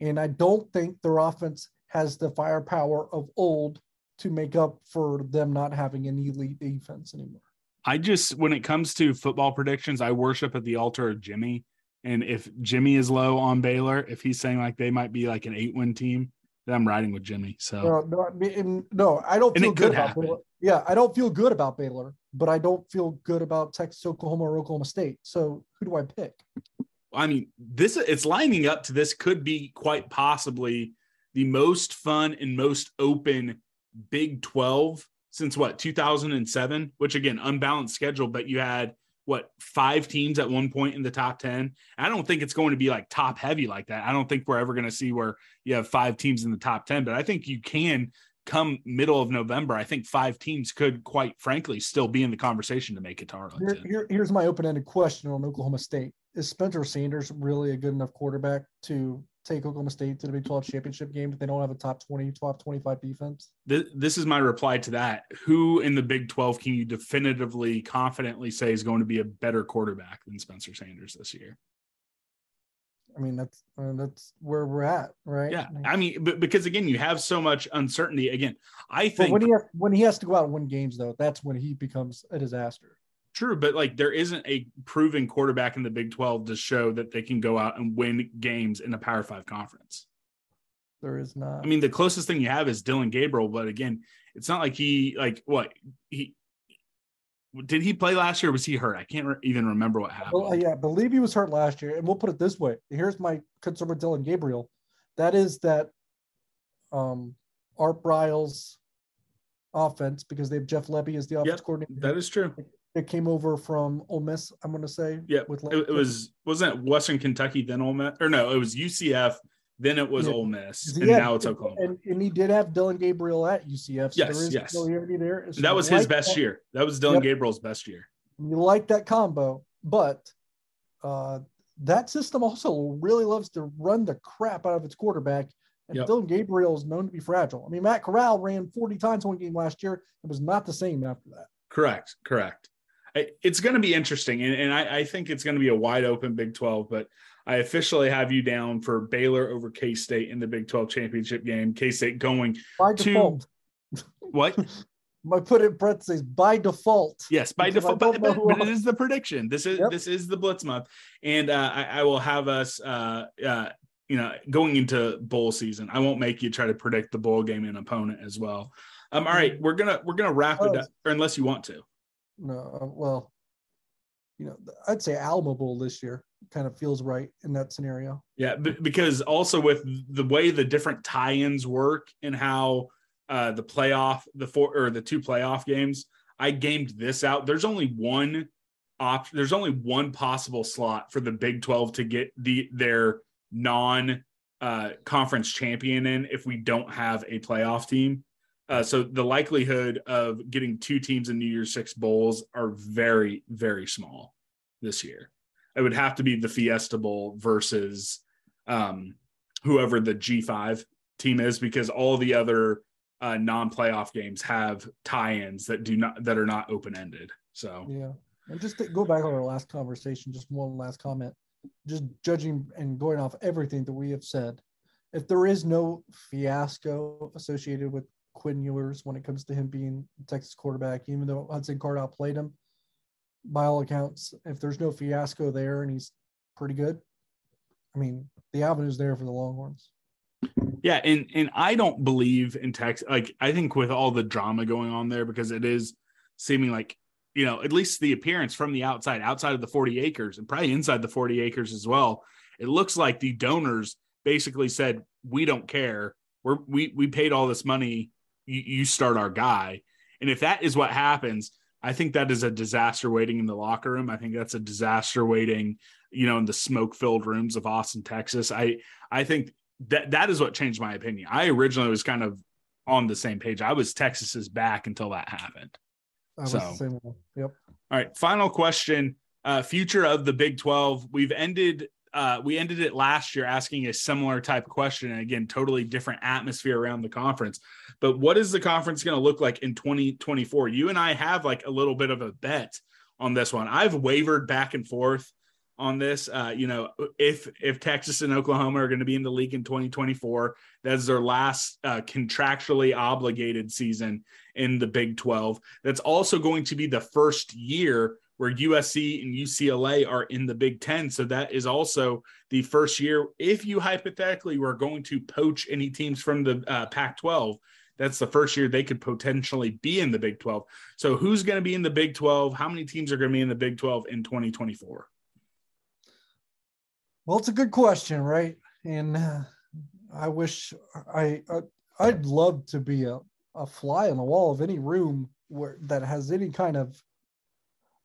Speaker 4: and I don't think their offense has the firepower of old to make up for them not having an elite defense anymore.
Speaker 3: I just, when it comes to football predictions, I worship at the altar of Jimmy. And if Jimmy is low on Baylor, if he's saying like they might be like an eight win team, then I'm riding with Jimmy. So
Speaker 4: No, no, I mean, no, I don't feel good about
Speaker 3: happen.
Speaker 4: Baylor. Yeah, I don't feel good about Baylor, but I don't feel good about Texas, Oklahoma, or Oklahoma State. So who do I pick?
Speaker 3: I mean, this it's lining up to this could be quite possibly the most fun and most open Big 12 since what 2007, which again, unbalanced schedule, but you had what five teams at one point in the top 10. I don't think it's going to be like top heavy like that. I don't think we're ever going to see where you have five teams in the top 10, but I think you can come middle of November. I think five teams could quite frankly still be in the conversation to make it to
Speaker 4: Here, here- here's my open-ended question on Oklahoma State: Is Spencer Sanders really a good enough quarterback to take Oklahoma State to the Big 12 championship game if they don't have a top 20, top 25 defense?
Speaker 3: Th- this is my reply to that. Who in the Big 12 can you definitively, confidently say is going to be a better quarterback than Spencer Sanders this year?
Speaker 4: I mean, that's uh, that's where we're at, right?
Speaker 3: Yeah. I mean, but because again, you have so much uncertainty. Again, I
Speaker 4: But
Speaker 3: think
Speaker 4: when he has, when he has to go out and win games, though, that's when he becomes a disaster.
Speaker 3: True, but like there isn't a proven quarterback in the Big 12 to show that they can go out and win games in a Power Five conference.
Speaker 4: There is not.
Speaker 3: I mean, the closest thing you have is Dillon Gabriel, but again, it's not like he like what he did he play last year? Or was he hurt? I can't re- even remember what happened.
Speaker 4: Well, yeah, I believe he was hurt last year. And we'll put it this way. Here's my concern with Dillon Gabriel. That is that um Art Briles offense, because they have Jeff Lebby as the offense
Speaker 3: Yep,
Speaker 4: coordinator.
Speaker 3: That is true.
Speaker 4: It came over from Ole Miss, I'm gonna say.
Speaker 3: Yeah,
Speaker 4: With
Speaker 3: it, it was wasn't it Western Kentucky then Ole Miss or no, it was UCF then it was
Speaker 4: Yeah.
Speaker 3: Ole Miss and
Speaker 4: had-
Speaker 3: now it's Oklahoma.
Speaker 4: And, and he did have Dillon Gabriel at UCF. So
Speaker 3: Yes,
Speaker 4: there is
Speaker 3: yes.
Speaker 4: familiarity there. So
Speaker 3: that was his
Speaker 4: like
Speaker 3: best
Speaker 4: that-
Speaker 3: year. That was Dillon
Speaker 4: Yep.
Speaker 3: Gabriel's best year.
Speaker 4: You like that combo, but uh, that system also really loves to run the crap out of its quarterback. And
Speaker 3: Yep.
Speaker 4: Dillon Gabriel is known to be fragile. I mean, Matt Corral ran 40 times one game last year. It was not the same after that.
Speaker 3: Correct. Correct. It's going to be interesting, and, and I, I think it's going to be a wide open Big 12. But I officially have you down for Baylor over K State in the Big 12 championship game. K State going
Speaker 4: By
Speaker 3: To-
Speaker 4: default.
Speaker 3: what?
Speaker 4: I put it in parentheses by default.
Speaker 3: Yes, by default, but, but, but it is the prediction. This is
Speaker 4: Yep.
Speaker 3: this is the Blitz month, and uh, I, I will have us, uh, uh, you know, going into bowl season. I won't make you try to predict the bowl game and opponent as well. Um, all right, we're gonna we're gonna wrap it up, or unless you want to.
Speaker 4: No, uh, well, you know, I'd say Bowl this year kind of feels right in that scenario.
Speaker 3: Yeah, because also with the way the different tie-ins work and how uh, the playoff, the four or the two playoff games, I gamed this out. There's only one option. There's only one possible slot for the Big Twelve to get the their non uh, conference champion in if we don't have a playoff team. Uh, so the likelihood of getting two teams in New Year's Six bowls are very, very small this year. It would have to be the Fiesta Bowl versus um, whoever the G5 team is, because all the other uh, non-playoff games have tie-ins that do not that are not open-ended. So
Speaker 4: Yeah. And just to go back on our last conversation, just one last comment. Just judging and going off everything that we have said, if there is no fiasco associated with Quinn Ewers when it comes to him being Texas quarterback, even though Hudson Card outplayed him, by all accounts, if there's no fiasco there and he's pretty good, I mean, the avenue's there for the Longhorns.
Speaker 3: Yeah, and and I don't believe in Texas. Like I think with all the drama going on there, because it is seeming like you know at least the appearance from the outside, outside of the forty acres, and probably inside the forty acres as well. It looks like the donors basically said, "We don't care. We're we we paid all this money. You, you start our guy." And if that is what happens, I think that is a disaster waiting in the locker room. I think that's a disaster waiting, you know, in the smoke filled rooms of Austin, Texas. I I think that that is what changed my opinion. I originally was kind of on the same page. I was Texas's back until that happened.
Speaker 4: I was
Speaker 3: So-
Speaker 4: the same one. Yep.
Speaker 3: All right, final question. Uh, future of the Big 12. We've ended uh, we ended it last year asking a similar type of question. And again, totally different atmosphere around the conference. But what is the conference going to look like in 2024? You and I have like a little bit of a bet on this one. I've wavered back and forth on this. Uh, you know, if if Texas and Oklahoma are going to be in the league in 2024, that's their last uh, contractually obligated season in the Big 12. That's also going to be the first year where USC and UCLA are in the Big 10. So that is also the first year. If you hypothetically were going to poach any teams from the uh, Pac 12, that's the first year they could potentially be in the Big 12. So who's going to be in the Big 12? How many teams are going to be in the Big 12 in 2024?
Speaker 4: Well, it's a good question, right? And uh, I wish I, I I'd love to be a, a fly on the wall of any room where that has any kind of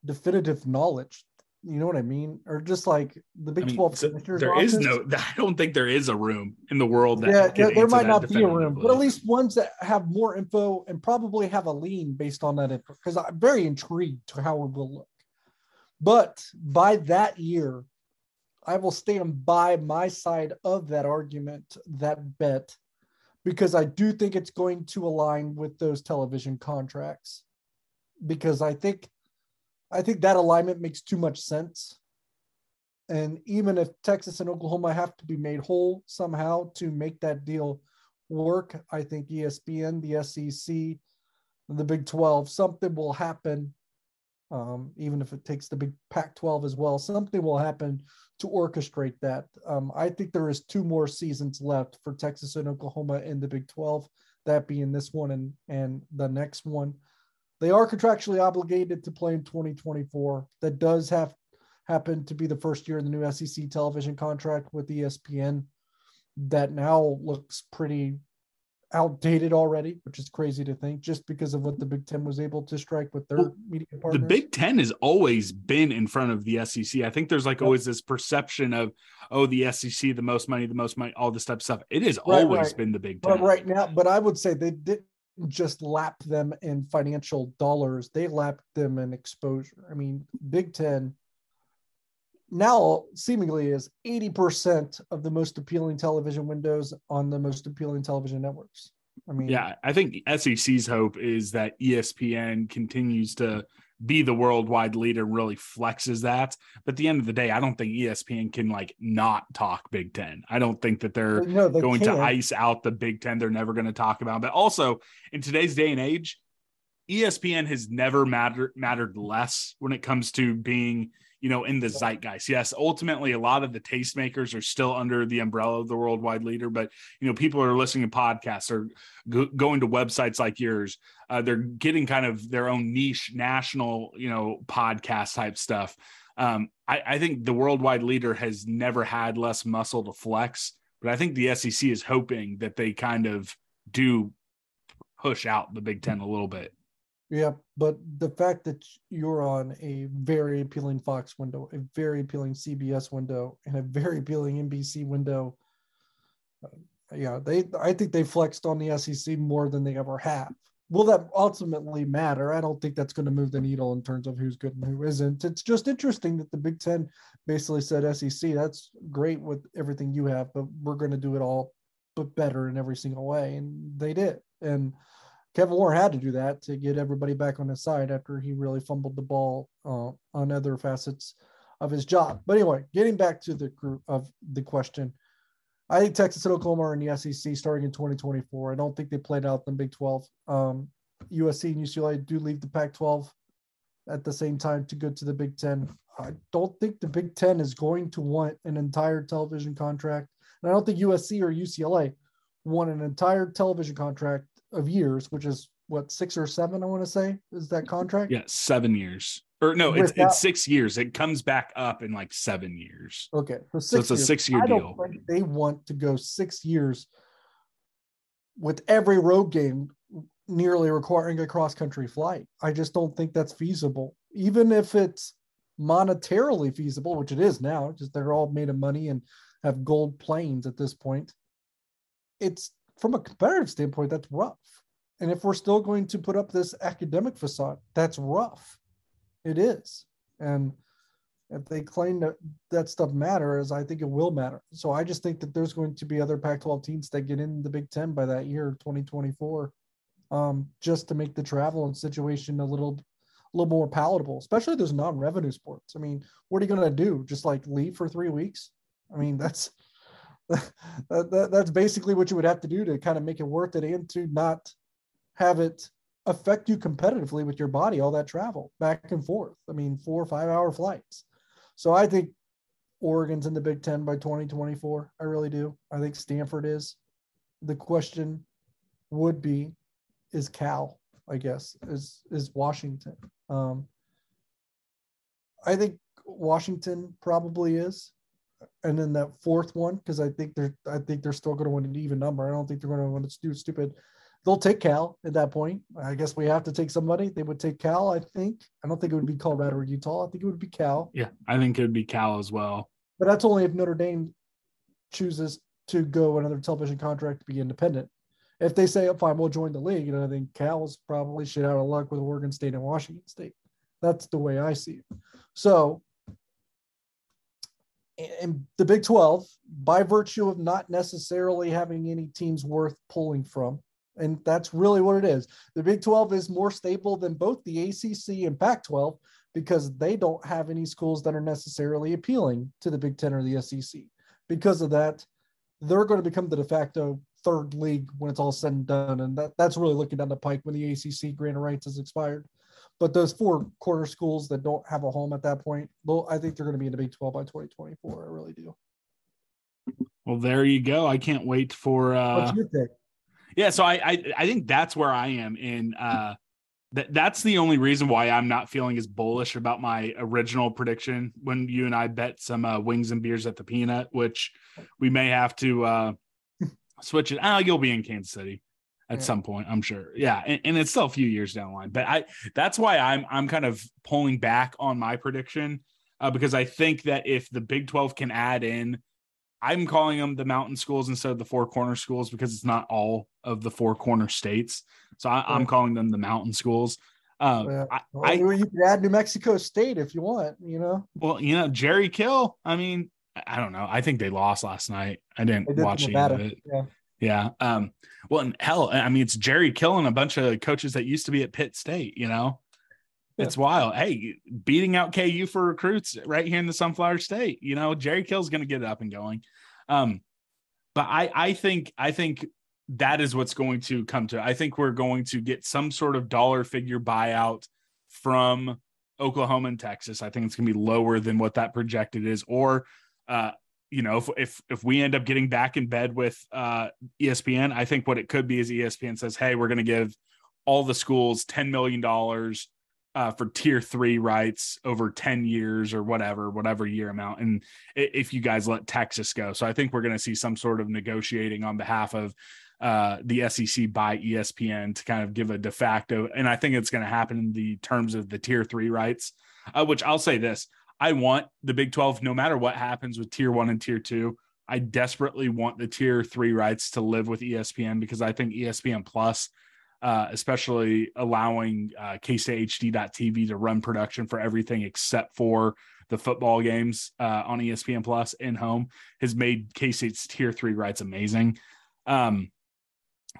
Speaker 4: definitive knowledge. You know what I mean? Or just like the Big
Speaker 3: I mean,
Speaker 4: 12
Speaker 3: so there is
Speaker 4: office.
Speaker 3: no, I don't think there is a room in the world that
Speaker 4: yeah, there might not be a room, but at least ones that have more info and probably have a lean based on that info. Because I'm very intrigued to how it will look. But by that year, I will stand by my side of that argument, that bet, because I do think it's going to align with those television contracts. Because I think, I think that alignment makes too much sense. And even if Texas and Oklahoma have to be made whole somehow to make that deal work, I think ESPN, the SEC, the Big 12, something will happen. Um, even if it takes the Big Pac 12 as well, something will happen to orchestrate that. Um, I think there is two more seasons left for Texas and Oklahoma in the Big 12, that being this one and, and the next one. They are contractually obligated to play in 2024. That does have happen to be the first year in the new SEC television contract with ESPN that now looks pretty outdated already, which is crazy to think just because of what the Big Ten was able to strike with their
Speaker 3: Well,
Speaker 4: media
Speaker 3: the. Big Ten has always been in front of the SEC. I think there's like
Speaker 4: Yep.
Speaker 3: always this perception of, oh, the SEC, the most money, the most money, all this type of stuff. It has
Speaker 4: Right,
Speaker 3: always
Speaker 4: right.
Speaker 3: been the Big Ten.
Speaker 4: But right now, but I would say they didn't just lap them in financial dollars, they lapped them in exposure. I mean, Big Ten, now seemingly is 80% of the most appealing television windows on the most appealing television networks. I mean,
Speaker 3: yeah, I think SEC's hope is that ESPN continues to be the worldwide leader and really flexes that. But at the end of the day, I don't think ESPN can like not talk Big Ten. I don't think that they're no, they going can't. to ice out the Big Ten. They're never going to talk about. But also in today's day and age, ESPN has never mattered mattered less when it comes to being you know, in the zeitgeist. Yes, ultimately, a lot of the tastemakers are still under the umbrella of the worldwide leader, but you know, people are listening to podcasts or go- going to websites like yours. Uh, they're getting kind of their own niche, national, you know, podcast type stuff. Um, I, I think the worldwide leader has never had less muscle to flex, but I think the SEC is hoping that they kind of do push out the Big Ten a little bit.
Speaker 4: Yeah, but the fact that you're on a very appealing Fox window, a very appealing CBS window, and a very appealing NBC window, uh, yeah, they I think they flexed on the SEC more than they ever have. Will that ultimately matter? I don't think that's going to move the needle in terms of who's good and who isn't. It's just interesting that the Big Ten basically said SEC, that's great with everything you have, but we're going to do it all but better in every single way, and they did. And Kevin Warren had to do that to get everybody back on his side after he really fumbled the ball uh, on other facets of his job. But anyway, getting back to the group of the question, I think Texas and Oklahoma are in the SEC starting in 2024. I don't think they played out in the Big 12. Um, USC and UCLA do leave the Pac 12 at the same time to go to the Big 10. I don't think the Big 10 is going to want an entire television contract. And I don't think USC or UCLA want an entire television contract of years, which is what six or seven, I want to say, is that contract?
Speaker 3: Yeah, seven years. Or no, it's it's six years. It comes back up in like seven years.
Speaker 4: Okay,
Speaker 3: so, so it's years. a six year deal.
Speaker 4: they want to go six years with every road game nearly requiring a cross country flight. I just don't think that's feasible, even if it's monetarily feasible, which it is now. Just they're all made of money and have gold planes at this point. It's from a competitive standpoint, that's rough. And if we're still going to put up this academic facade, that's rough. It is. And if they claim that that stuff matters, I think it will matter. So I just think that there's going to be other Pac 12 teams that get in the Big Ten by that year, 2024, um, just to make the travel and situation a little a little more palatable, especially those non-revenue sports. I mean, what are you going to do? Just like leave for three weeks? I mean, that's that, that, that's basically what you would have to do to kind of make it worth it and to not have it affect you competitively with your body all that travel back and forth. I mean four or five hour flights. So i think oregon's in the big 10 by 2024 i really do. I think stanford is. The question would be is cal i guess is is washington. Um i think washington probably is and then that fourth one because I think they're I think they're still going to win an even number. I don't think they're going to want to do stupid. They'll take Cal at that point. I guess we have to take somebody. They would take Cal. I think. I don't think it would be Colorado or Utah. I think it would be Cal.
Speaker 3: Yeah, I think it would be Cal as well.
Speaker 4: But that's only if Notre Dame chooses to go another television contract to be independent. If they say, oh, "Fine, we'll join the league," and I think Cal's probably shit out of luck with Oregon State and Washington State. That's the way I see it. So and the Big 12, by virtue of not necessarily having any teams worth pulling from, and that's really what it is. The Big 12 is more stable than both the ACC and Pac 12 because they don't have any schools that are necessarily appealing to the Big 10 or the SEC. Because of that, they're going to become the de facto third league when it's all said and done. And that, that's really looking down the pike when the ACC grant of rights has expired. But those four quarter schools that don't have a home at that point, I think they're going to be in the Big 12 by 2024. I really do.
Speaker 3: Well, there you go. I can't wait for. Uh, What's your pick? Yeah, so I, I I think that's where I am in. Uh, that that's the only reason why I'm not feeling as bullish about my original prediction when you and I bet some uh, wings and beers at the peanut, which we may have to uh, switch it. Ah, you'll be in Kansas City at yeah. some point, I'm sure. Yeah, and, and, it's still a few years down the line, but I that's why I'm I'm kind of pulling back on my prediction uh, because I think that if the Big 12 can add in, I'm calling them the mountain schools instead of the four corner schools because it's not all of the four corner states. So I, am calling them the mountain schools. Um,
Speaker 4: Yeah.
Speaker 3: I, I,
Speaker 4: you can add New Mexico State if you want. You know,
Speaker 3: well, you know, Jerry Kill. I mean, I- don't know. I think they lost last night. I didn't watch any of it.
Speaker 4: Yeah,
Speaker 3: Yeah. Um, well, and hell, I mean, it's Jerry killing a bunch of coaches that used to be at Pitt State, you know?
Speaker 4: Yeah.
Speaker 3: It's wild. Hey, beating out KU for recruits right here in the Sunflower State, you know, Jerry Kill's going to get it up and going. Um, but I, I think, I think that is what's going to come to. I think we're going to get some sort of dollar figure buyout from Oklahoma and Texas. I think it's going to be lower than what that projected is, or, uh, you know, if, if if we end up getting back in bed with uh, ESPN, I think what it could be is ESPN says, "Hey, we're going to give all the schools ten million dollars uh, for tier three rights over ten years or whatever, whatever year amount." And if you guys let Texas go, so I think we're going to see some sort of negotiating on behalf of uh, the SEC by ESPN to kind of give a de facto, and I think it's going to happen in the terms of the tier three rights. Uh, which I'll say this: I want the Big 12, no matter what happens with tier one and tier two. I desperately want the tier three rights to live with ESPN because I think ESPN Plus, uh, especially allowing uh, K-StateHD.TV to run production for everything except for the football games uh, on ESPN Plus in home, has made K State's tier three rights amazing. Um,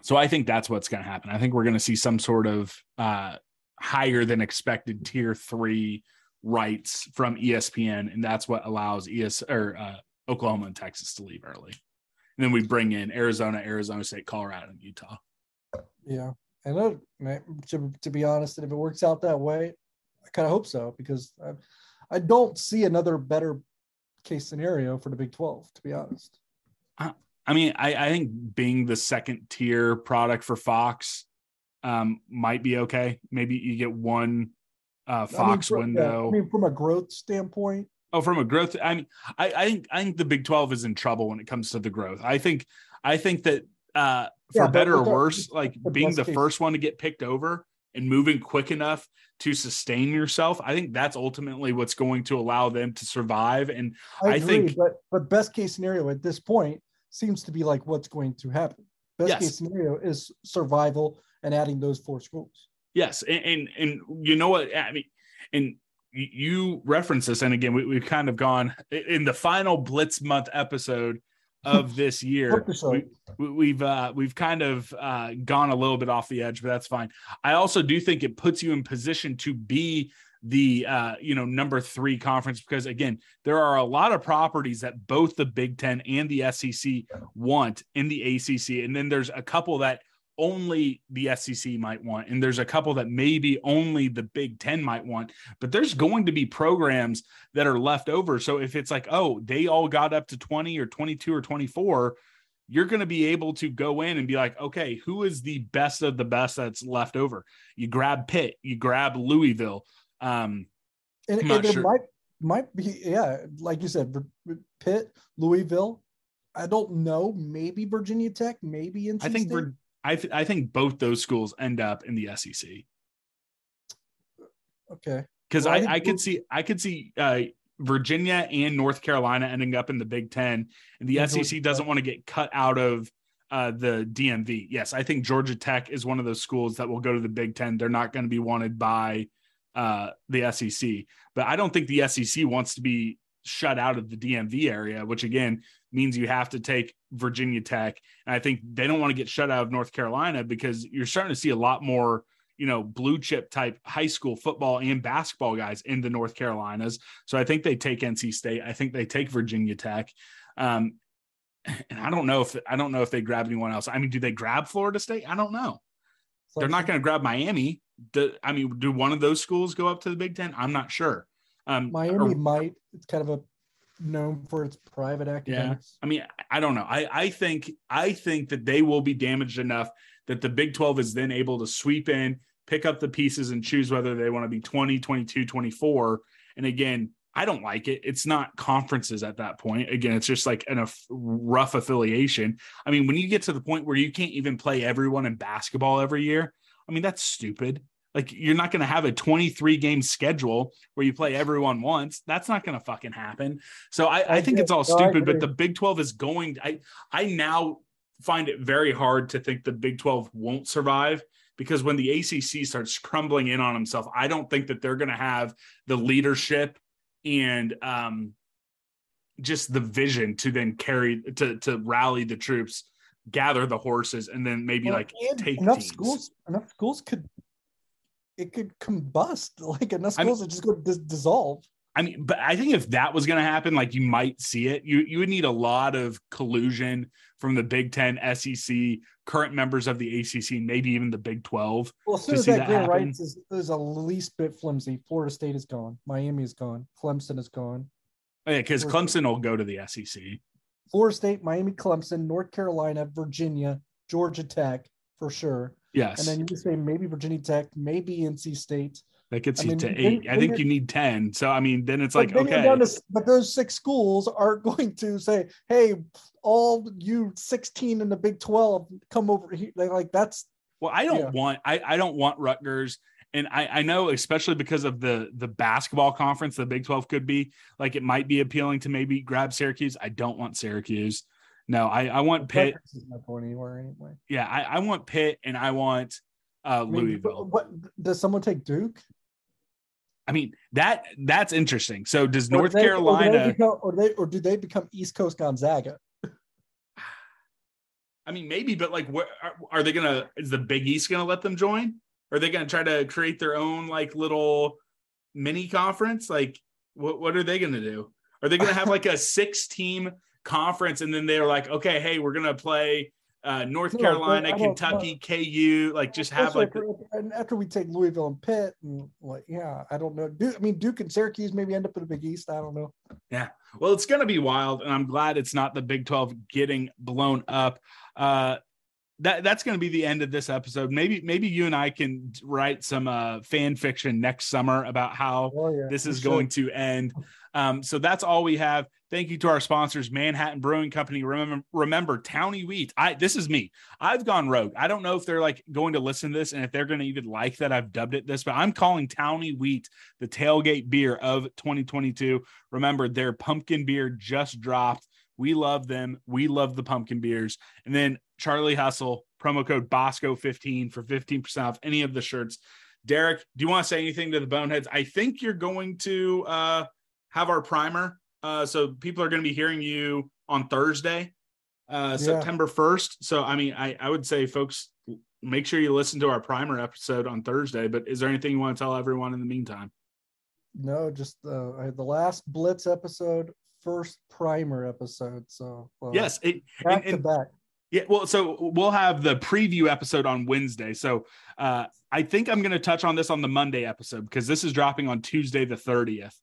Speaker 3: so I think that's what's going to happen. I think we're going to see some sort of uh, higher than expected tier three rights from ESPN, and that's what allows ES or uh, Oklahoma and Texas to leave early. And then we bring in Arizona, Arizona State, Colorado, and Utah.
Speaker 4: yeah. And uh, to, to be honest, if it works out that way, I kind of hope so because I, I don't see another better case scenario for the Big Twelve. To be honest,
Speaker 3: I mean, I, I think being the second tier product for Fox um, might be okay. Maybe you get one uh,
Speaker 4: I mean,
Speaker 3: Fox
Speaker 4: from- yeah,
Speaker 3: window.
Speaker 4: I mean, from a growth standpoint,
Speaker 3: Oh, from a growth, I mean, I, I think I think the Big Twelve is in trouble when it comes to the growth. I think I think that uh, for
Speaker 4: Yeah,
Speaker 3: better or worse, like
Speaker 4: the
Speaker 3: being the
Speaker 4: case-
Speaker 3: first one to get picked over and moving quick enough to sustain yourself, I think that's ultimately what's going to allow them to survive. And
Speaker 4: I,
Speaker 3: I
Speaker 4: agree.
Speaker 3: think-
Speaker 4: but but best case scenario at this point seems to be like what's going to happen. Best
Speaker 3: Yes.
Speaker 4: case scenario is survival and adding those four schools.
Speaker 3: Yes, and and, and you know what I mean, and you- reference this, and again, we, we've kind of gone in the final Blitz month episode of this year. We- we've uh we've kind of uh gone a little bit off the edge but that's fine i also do think it puts you in position to be the uh you know number three conference because again there are a lot of properties that both the big 10 and the sec want in the acc and then there's a couple that only the SEC might want, and there's a couple that maybe only the Big Ten might want, but there's going to be programs that are left over. So if it's like, oh, they all got up to 20 or 22 or 24, you're going to be able to go in and be like, okay, who is the best of the best that's left over? You grab Pitt, you grab Louisville. Um,
Speaker 4: And, and
Speaker 3: sure.
Speaker 4: might might be yeah, like you said, Pitt, Louisville. I don't know. Maybe Virginia Tech. Maybe NC
Speaker 3: I think
Speaker 4: State.
Speaker 3: we're, I, th- I think both those schools end up in the SEC.
Speaker 4: okay.
Speaker 3: because
Speaker 4: Well, I
Speaker 3: I, I could see I could see uh, Virginia and North Carolina ending up in the Big Ten, and the
Speaker 4: And
Speaker 3: SEC
Speaker 4: Georgia
Speaker 3: doesn't
Speaker 4: Tech.
Speaker 3: want to get cut out of uh, the DMV. Yes, I think Georgia Tech is one of those schools that will go to the Big Ten. They're not going to be wanted by uh, the SEC, but I don't think the SEC wants to be shut out of the DMV area, which again means you have to take Virginia Tech. And I think they don't want to get shut out of North Carolina because you're starting to see a lot more you know, blue chip type high school football and basketball guys in the North Carolinas. So I think they take NC State. I think they take Virginia Tech. Um, and I don't know if I don't know if they grab anyone else. I mean, do they grab Florida State? I don't know.
Speaker 4: So
Speaker 3: They're not going to grab Miami. Do, I mean, do one of those schools go up to the Big Ten? I'm not sure. Um,
Speaker 4: Miami
Speaker 3: or-
Speaker 4: might. It's kind of a known for its private academics. Yeah.
Speaker 3: I mean, I don't know. I, I think I think that they will be damaged enough that the Big 12 is then able to sweep in, pick up the pieces and choose whether they want to be 20, 22, 24. And again, I don't like it. It's not conferences at that point. Again, it's just like an, a rough affiliation. I mean, when you get to the point where you can't even play everyone in basketball every year, I mean, that's stupid. Like you're not going to have a 23 game schedule where you play everyone once. That's not going to fucking happen. So I, I think it's all stupid, but the Big 12 is going. I I now find it very hard to think the Big 12 won't survive because when the ACC starts crumbling in on himself, I don't think that they're going to have the leadership and um, just the vision to then carry to to rally the troops, gather the horses, and then maybe like
Speaker 4: and
Speaker 3: take
Speaker 4: enough
Speaker 3: teams.
Speaker 4: schools. Enough schools could it could combust. Like enough
Speaker 3: I mean-
Speaker 4: schools just go dis- dissolve.
Speaker 3: I mean, but I think if that was going to happen, like you might see it. You you would need a lot of collusion from the Big Ten, SEC, current members of the ACC, maybe even the Big Twelve.
Speaker 4: Well, as soon as that,
Speaker 3: that
Speaker 4: rights is, is a least bit flimsy, Florida State is gone, Miami is gone, Clemson is gone.
Speaker 3: Oh, yeah, because Clemson will go to the SEC.
Speaker 4: Florida State, Miami, Clemson, North Carolina, Virginia, Georgia Tech for sure.
Speaker 3: Yes,
Speaker 4: And then you say maybe Virginia Tech, maybe NC State.
Speaker 3: that gets
Speaker 4: I
Speaker 3: you
Speaker 4: mean,
Speaker 3: to
Speaker 4: then-
Speaker 3: eight. I think
Speaker 4: you're-
Speaker 3: need ten. So I mean, then it's like okay,
Speaker 4: to but those six schools aren't going to say, "Hey, all you 16 in the Big 12, come over here." They like that's
Speaker 3: Well, I don't
Speaker 4: Yeah.
Speaker 3: want I, I don't want Rutgers. And I, I know especially because of the the basketball conference the Big 12 could be, like it might be appealing to maybe grab Syracuse. I don't want Syracuse. No, I, I want Pitt.
Speaker 4: Is not going anywhere anyway.
Speaker 3: Yeah, I, I want Pitt and I want uh
Speaker 4: I mean,
Speaker 3: Louisville.
Speaker 4: What does someone take Duke?
Speaker 3: I mean, that that's interesting. So does
Speaker 4: Or
Speaker 3: North
Speaker 4: they- Or,
Speaker 3: Carolina
Speaker 4: become, or they or do they become East Coast Gonzaga?
Speaker 3: I mean, maybe, but like, where are, are they gonna? Is the Big East gonna let them join? Are they gonna try to create their own like little mini conference? Like, what what are they gonna do? Are they gonna have like a six team conference and then they're like, okay, hey, we're gonna play uh, North
Speaker 4: No,
Speaker 3: Carolina, Kentucky, KU, like just have like
Speaker 4: after, and after we take Louisville and Pitt and like yeah, I don't know. Duke, I mean Duke and Syracuse maybe end up in the Big East. I don't know.
Speaker 3: Yeah, well, it's going to be wild, and I'm glad it's not the Big 12 getting blown up. Uh, that that's going to be the end of this episode. Maybe maybe you and I can write some uh, fan fiction next summer about how
Speaker 4: Oh yeah,
Speaker 3: this is
Speaker 4: should.
Speaker 3: going to end. Um, so that's all we have. Thank you to our sponsors, Manhattan Brewing Company. Remember, remember, Towny Wheat. I this is me. I've gone rogue. I don't know if they're like going to listen to this and if they're going to even like that I've dubbed it this, but I'm calling Towny Wheat the tailgate beer of 2022. Remember, their pumpkin beer just dropped. We love them. We love the pumpkin beers. And then Charlie Hustle, promo code Bosco15 for 15% off any of the shirts. Derek, do you want to say anything to the Boneheads? I think you're going to uh, have our primer. Uh, so people are going to be hearing you on Thursday, uh,
Speaker 4: Yeah.
Speaker 3: September 1st. So, I mean, I, I would say, folks, make sure you listen to our primer episode on Thursday. But is there anything you want to tell everyone in the meantime?
Speaker 4: No, just uh, I had the last Blitz episode, first primer episode. So uh,
Speaker 3: Yes. It,
Speaker 4: back
Speaker 3: and-
Speaker 4: to back.
Speaker 3: Yeah, well, so we'll have the preview episode on Wednesday. So uh, I think I'm going to touch on this on the Monday episode because this is dropping on Tuesday the 30th.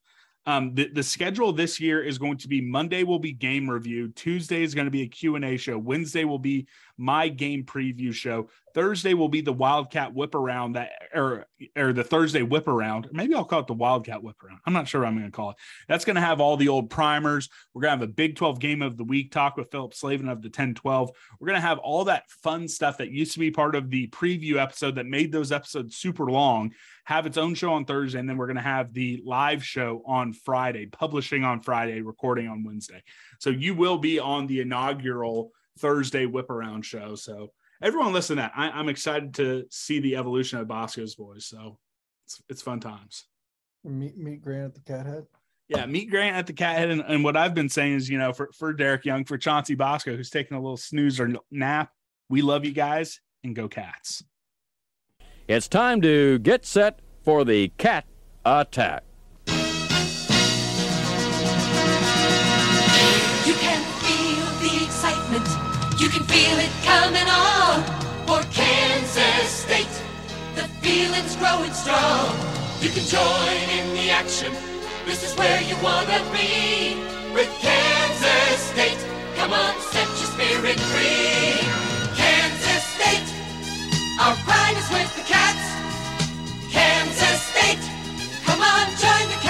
Speaker 3: Um, the, the schedule this year is going to be Monday will be game review. Tuesday is going to be a Q&A show. Wednesday will be my game preview show. Thursday will be the Wildcat whip around that or or the Thursday whip around. Maybe I'll call it the Wildcat whip around. I'm not sure what I'm going to call it. That's going to have all the old primers. We're going to have a Big 12 game of the week talk with Philip Slavin of the 1012. We're going to have all that fun stuff that used to be part of the preview episode that made those episodes super long have its own show on Thursday. And then we're going to have the live show on Friday, publishing on Friday, recording on Wednesday. So you will be on the inaugural Thursday whip around show. So everyone listen to that. I, I'm excited to see the evolution of Bosco's voice. So it's, it's fun times.
Speaker 4: Meet meet Grant at the Cat Head.
Speaker 3: Yeah, meet Grant at the cat head. And, and what I've been saying is, you know, for, for Derek Young, for Chauncey Bosco, who's taking a little snooze or nap, we love you guys and go cats.
Speaker 5: It's time to get set for the cat attack.
Speaker 1: You can feel it coming on for Kansas State. The feeling's growing strong. You can join in the action. This is where you wanna be with Kansas State. Come on, set your spirit free. Kansas State, our pride is with the cats. Kansas State, come on, join the cat